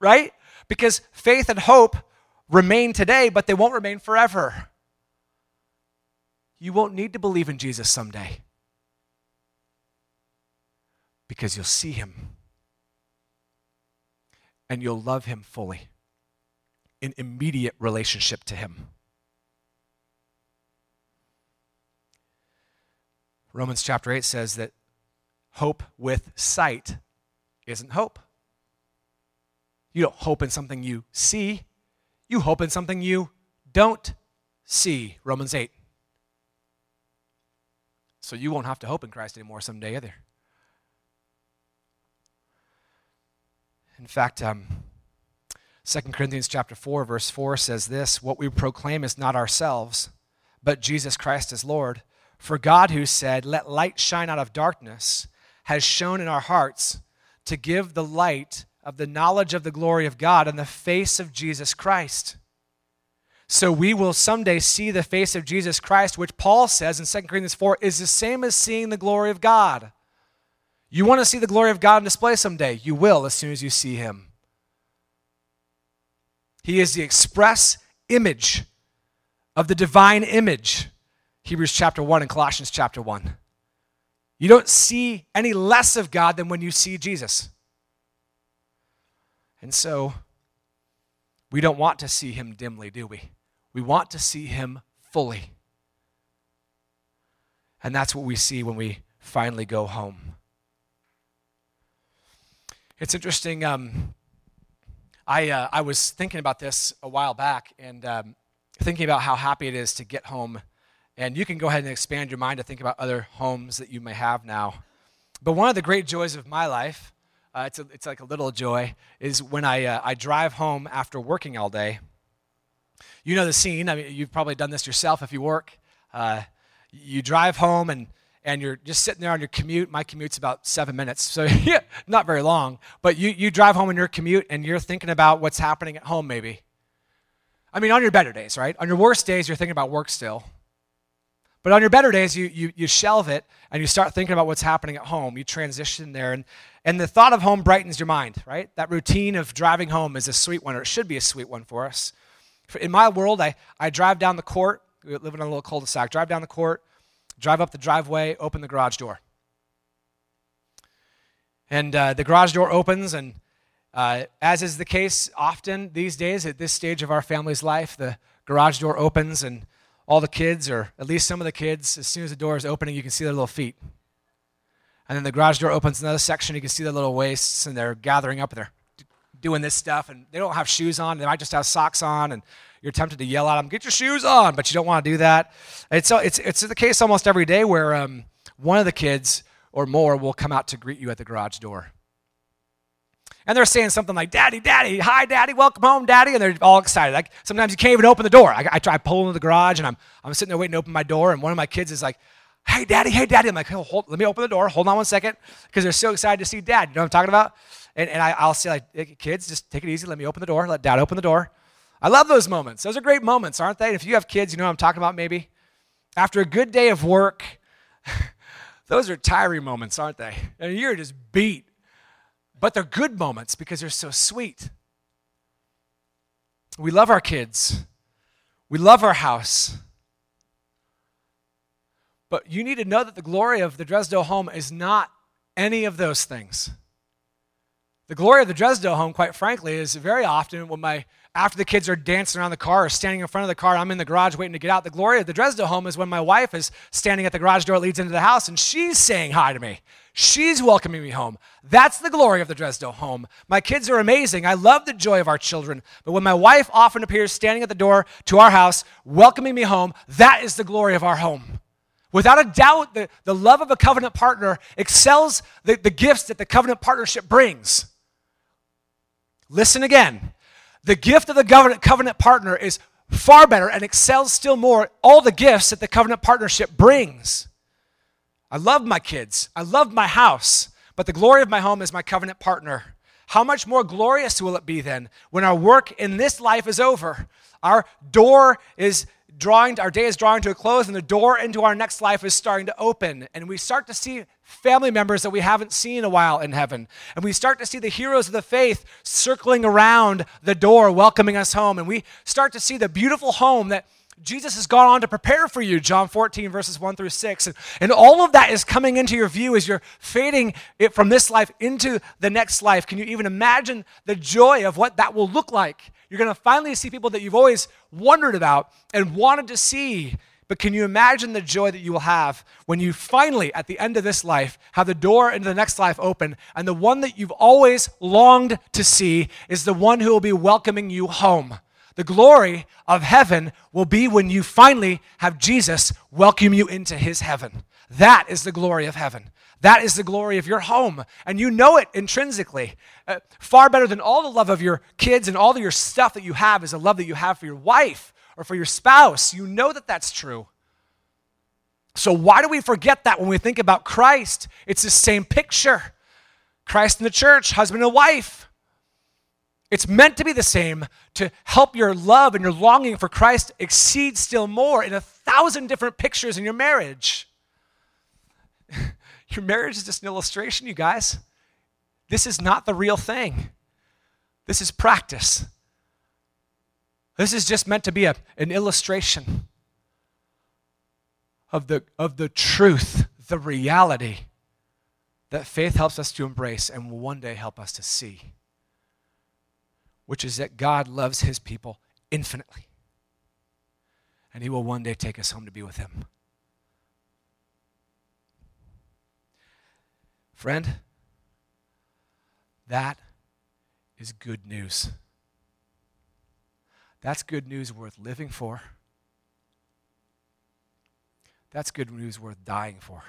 right? Because faith and hope remain today, but they won't remain forever you won't need to believe in Jesus someday because you'll see him and you'll love him fully in immediate relationship to him. Romans chapter 8 says that hope with sight isn't hope. You don't hope in something you see, you hope in something you don't see. Romans 8. So you won't have to hope in Christ anymore someday either. In fact, um, 2 Corinthians chapter 4, verse 4 says this What we proclaim is not ourselves, but Jesus Christ as Lord. For God, who said, Let light shine out of darkness, has shone in our hearts to give the light of the knowledge of the glory of God in the face of Jesus Christ. So we will someday see the face of Jesus Christ, which Paul says in 2 Corinthians 4 is the same as seeing the glory of God. You want to see the glory of God on display someday? You will as soon as you see him. He is the express image of the divine image. Hebrews chapter 1 and Colossians chapter 1. You don't see any less of God than when you see Jesus. And so, we don't want to see him dimly, do we? We want to see him fully. And that's what we see when we finally go home. It's interesting. Um, I, uh, I was thinking about this a while back and um, thinking about how happy it is to get home. And you can go ahead and expand your mind to think about other homes that you may have now. But one of the great joys of my life, uh, it's, a, it's like a little joy, is when I, uh, I drive home after working all day. You know the scene. I mean, you've probably done this yourself if you work. Uh, you drive home and and you're just sitting there on your commute. My commute's about seven minutes, so not very long. But you, you drive home in your commute and you're thinking about what's happening at home, maybe. I mean, on your better days, right? On your worst days, you're thinking about work still. But on your better days, you, you, you shelve it and you start thinking about what's happening at home. You transition there, and, and the thought of home brightens your mind, right? That routine of driving home is a sweet one, or it should be a sweet one for us. In my world, I, I drive down the court, we live in a little cul de sac, drive down the court, drive up the driveway, open the garage door. And uh, the garage door opens, and uh, as is the case often these days at this stage of our family's life, the garage door opens, and all the kids, or at least some of the kids, as soon as the door is opening, you can see their little feet. And then the garage door opens another section, you can see their little waists, and they're gathering up, and they're doing this stuff, and they don't have shoes on, they might just have socks on, and you're tempted to yell at them, "Get your shoes on!" But you don't want to do that. It's it's it's the case almost every day where um, one of the kids or more will come out to greet you at the garage door. And they're saying something like, Daddy, Daddy, hi, Daddy, welcome home, Daddy. And they're all excited. Like sometimes you can't even open the door. I, I try pulling into the garage and I'm, I'm sitting there waiting to open my door. And one of my kids is like, Hey, Daddy, hey, Daddy. I'm like, hold, let me open the door. Hold on one second. Because they're so excited to see Dad. You know what I'm talking about? And, and I, will say, like, kids, just take it easy. Let me open the door. Let Dad open the door. I love those moments. Those are great moments, aren't they? And if you have kids, you know what I'm talking about maybe. After a good day of work, those are tiring moments, aren't they? And you're just beat. But they're good moments because they're so sweet. We love our kids. We love our house. But you need to know that the glory of the Dresdo home is not any of those things. The glory of the Dresdo home, quite frankly, is very often when my after the kids are dancing around the car or standing in front of the car, I'm in the garage waiting to get out. The glory of the Dresdo home is when my wife is standing at the garage door that leads into the house and she's saying hi to me. She's welcoming me home. That's the glory of the Dresdo home. My kids are amazing. I love the joy of our children. But when my wife often appears standing at the door to our house, welcoming me home, that is the glory of our home. Without a doubt, the, the love of a covenant partner excels the, the gifts that the covenant partnership brings. Listen again. The gift of the covenant, partner is far better and excels still more all the gifts that the covenant partnership brings. I love my kids. I love my house. But the glory of my home is my covenant partner. How much more glorious will it be then when our work in this life is over? Our door is drawing, our day is drawing to a close, and the door into our next life is starting to open. And we start to see family members that we haven't seen in a while in heaven. And we start to see the heroes of the faith circling around the door, welcoming us home. And we start to see the beautiful home that Jesus has gone on to prepare for you, John 14, verses 1 through 6. And, and all of that is coming into your view as you're fading it from this life into the next life. Can you even imagine the joy of what that will look like? You're going to finally see people that you've always wondered about and wanted to see. But can you imagine the joy that you will have when you finally, at the end of this life, have the door into the next life open, and the one that you've always longed to see is the one who will be welcoming you home? The glory of heaven will be when you finally have Jesus welcome you into his heaven. That is the glory of heaven. That is the glory of your home. And you know it intrinsically. Uh, far better than all the love of your kids and all of your stuff that you have is the love that you have for your wife or for your spouse. You know that that's true. So, why do we forget that when we think about Christ? It's the same picture Christ and the church, husband and wife. It's meant to be the same to help your love and your longing for Christ exceed still more in a thousand different pictures in your marriage. your marriage is just an illustration, you guys. This is not the real thing. This is practice. This is just meant to be a, an illustration of the, of the truth, the reality that faith helps us to embrace and will one day help us to see which is that God loves his people infinitely. And he will one day take us home to be with him. Friend, that is good news. That's good news worth living for. That's good news worth dying for.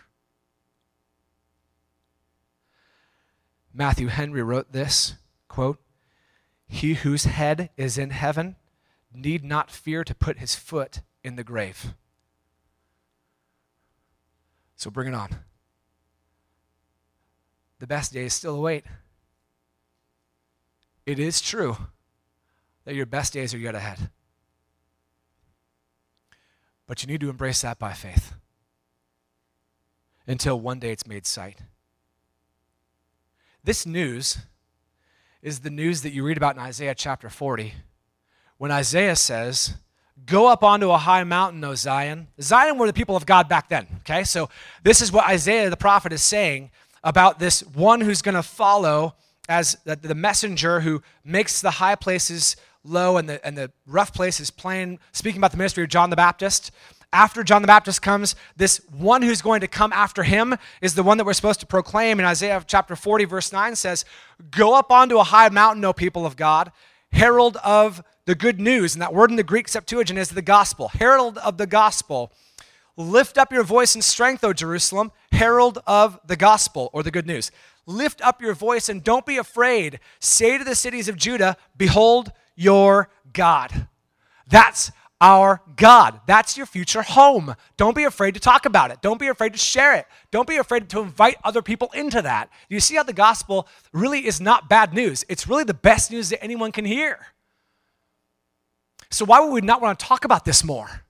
Matthew Henry wrote this quote, He whose head is in heaven need not fear to put his foot in the grave. So bring it on. The best days still await. It is true that your best days are yet ahead. But you need to embrace that by faith until one day it's made sight. This news is the news that you read about in Isaiah chapter 40 when Isaiah says, Go up onto a high mountain, O Zion. Zion were the people of God back then, okay? So this is what Isaiah the prophet is saying about this one who's going to follow as the, the, messenger who makes the high places low and the, and the rough places plain, speaking about the ministry of John the Baptist. After John the Baptist comes, this one who's going to come after him is the one that we're supposed to proclaim. In Isaiah chapter 40, verse 9 says, Go up onto a high mountain, O people of God, herald of the good news. And that word in the Greek Septuagint is the gospel, herald of the gospel. Lift up your voice in strength, O Jerusalem, herald of the gospel or the good news. Lift up your voice and don't be afraid. Say to the cities of Judah, Behold your God. That's our God. That's your future home. Don't be afraid to talk about it. Don't be afraid to share it. Don't be afraid to invite other people into that. You see how the gospel really is not bad news, it's really the best news that anyone can hear. So, why would we not want to talk about this more?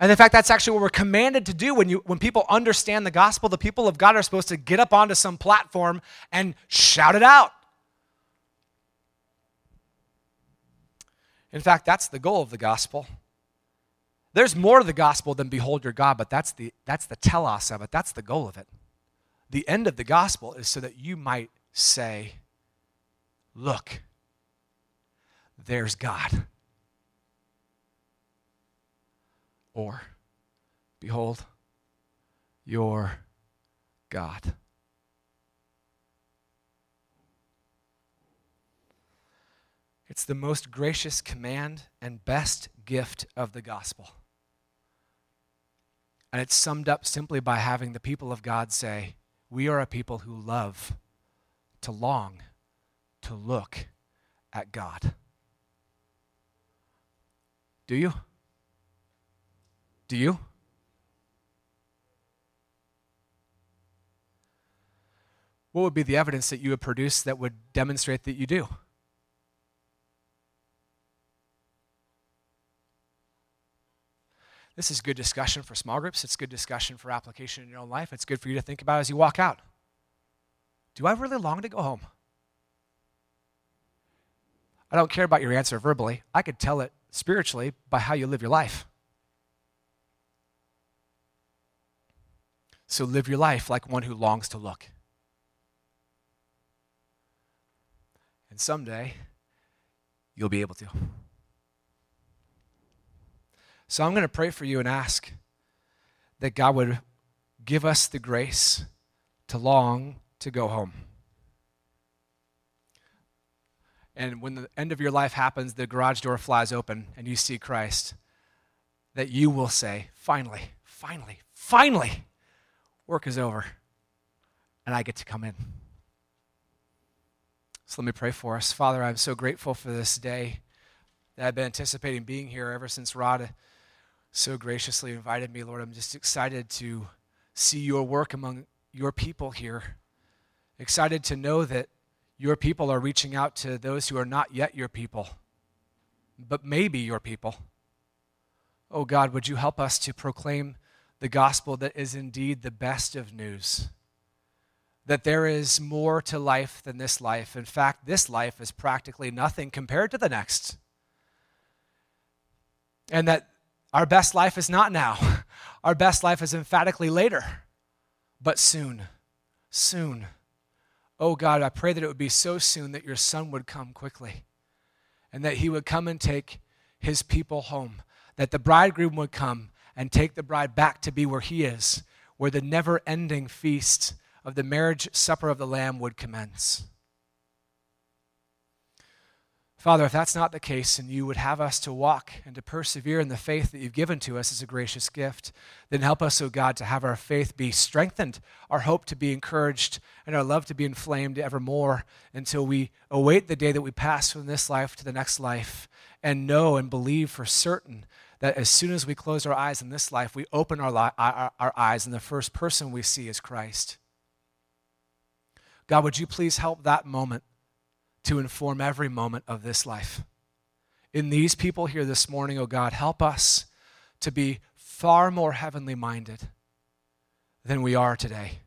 And in fact, that's actually what we're commanded to do when, you, when people understand the gospel. The people of God are supposed to get up onto some platform and shout it out. In fact, that's the goal of the gospel. There's more to the gospel than behold your God, but that's the, that's the telos of it. That's the goal of it. The end of the gospel is so that you might say, Look, there's God. Or, Behold, your God. It's the most gracious command and best gift of the gospel. And it's summed up simply by having the people of God say, We are a people who love to long to look at God. Do you? Do you? What would be the evidence that you would produce that would demonstrate that you do? This is good discussion for small groups. It's good discussion for application in your own life. It's good for you to think about as you walk out. Do I really long to go home? I don't care about your answer verbally. I could tell it spiritually by how you live your life. So live your life like one who longs to look. And someday, you'll be able to. So I'm going to pray for you and ask that God would give us the grace to long to go home. And when the end of your life happens, the garage door flies open and you see Christ, that you will say, finally, finally, finally, work is over and I get to come in. So let me pray for us. Father, I'm so grateful for this day that I've been anticipating being here ever since Rod so graciously invited me, Lord. I'm just excited to see your work among your people here. Excited to know that your people are reaching out to those who are not yet your people, but maybe your people. Oh God, would you help us to proclaim the gospel that is indeed the best of news? That there is more to life than this life. In fact, this life is practically nothing compared to the next. And that our best life is not now. Our best life is emphatically later, but soon. Soon. Oh God, I pray that it would be so soon that your son would come quickly and that he would come and take his people home, that the bridegroom would come and take the bride back to be where he is, where the never ending feast of the marriage supper of the Lamb would commence. Father, if that's not the case and you would have us to walk and to persevere in the faith that you've given to us as a gracious gift, then help us, O oh God, to have our faith be strengthened, our hope to be encouraged, and our love to be inflamed evermore until we await the day that we pass from this life to the next life and know and believe for certain that as soon as we close our eyes in this life, we open our, li- our, our eyes and the first person we see is Christ. God, would you please help that moment to inform every moment of this life? In these people here this morning, oh God, help us to be far more heavenly minded than we are today.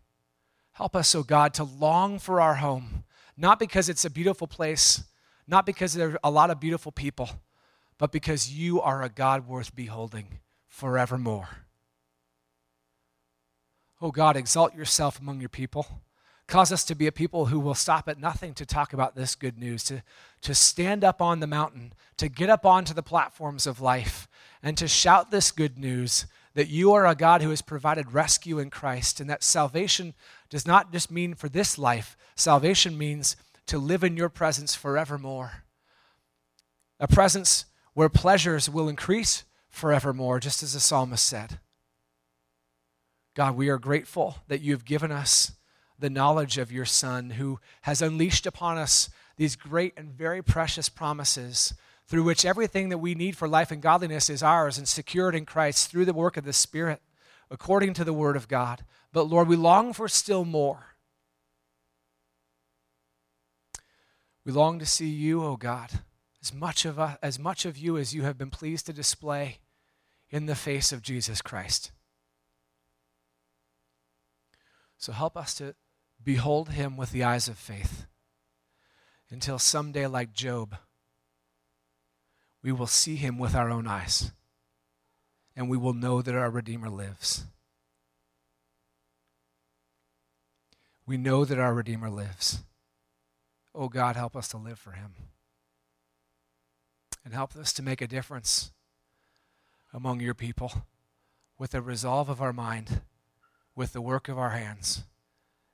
Help us, oh God, to long for our home, not because it's a beautiful place, not because there are a lot of beautiful people but because you are a God worth beholding forevermore. Oh God, exalt yourself among your people. Cause us to be a people who will stop at nothing to talk about this good news, to, to stand up on the mountain, to get up onto the platforms of life, and to shout this good news that you are a God who has provided rescue in Christ, and that salvation does not just mean for this life, salvation means to live in your presence forevermore. A presence where pleasures will increase forevermore, just as the psalmist said. God, we are grateful that you have given us the knowledge of your Son, who has unleashed upon us these great and very precious promises through which everything that we need for life and godliness is ours and secured in Christ through the work of the Spirit, according to the Word of God. But Lord, we long for still more. We long to see you, O oh God as much of, us, as much of you as you have been pleased to display in the face of Jesus Christ. So help us to behold him with the eyes of faith until someday, like Job, we will see him with our own eyes and we will know that our Redeemer lives. We know that our Redeemer lives. Oh God, help us to live for him and help us to make a difference among your people with the resolve of our mind, with the work of our hands,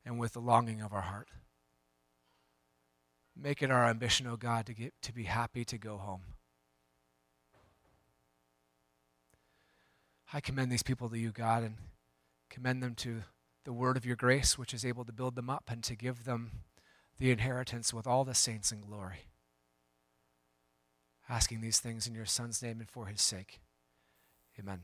and with the longing of our heart. Make it our ambition, O oh God, to, get, to be happy to go home. I commend these people to you, God, and commend them to the word of your grace, which is able to build them up and to give them the inheritance with all the saints in glory asking these things in your Son's name and for his sake. Amen.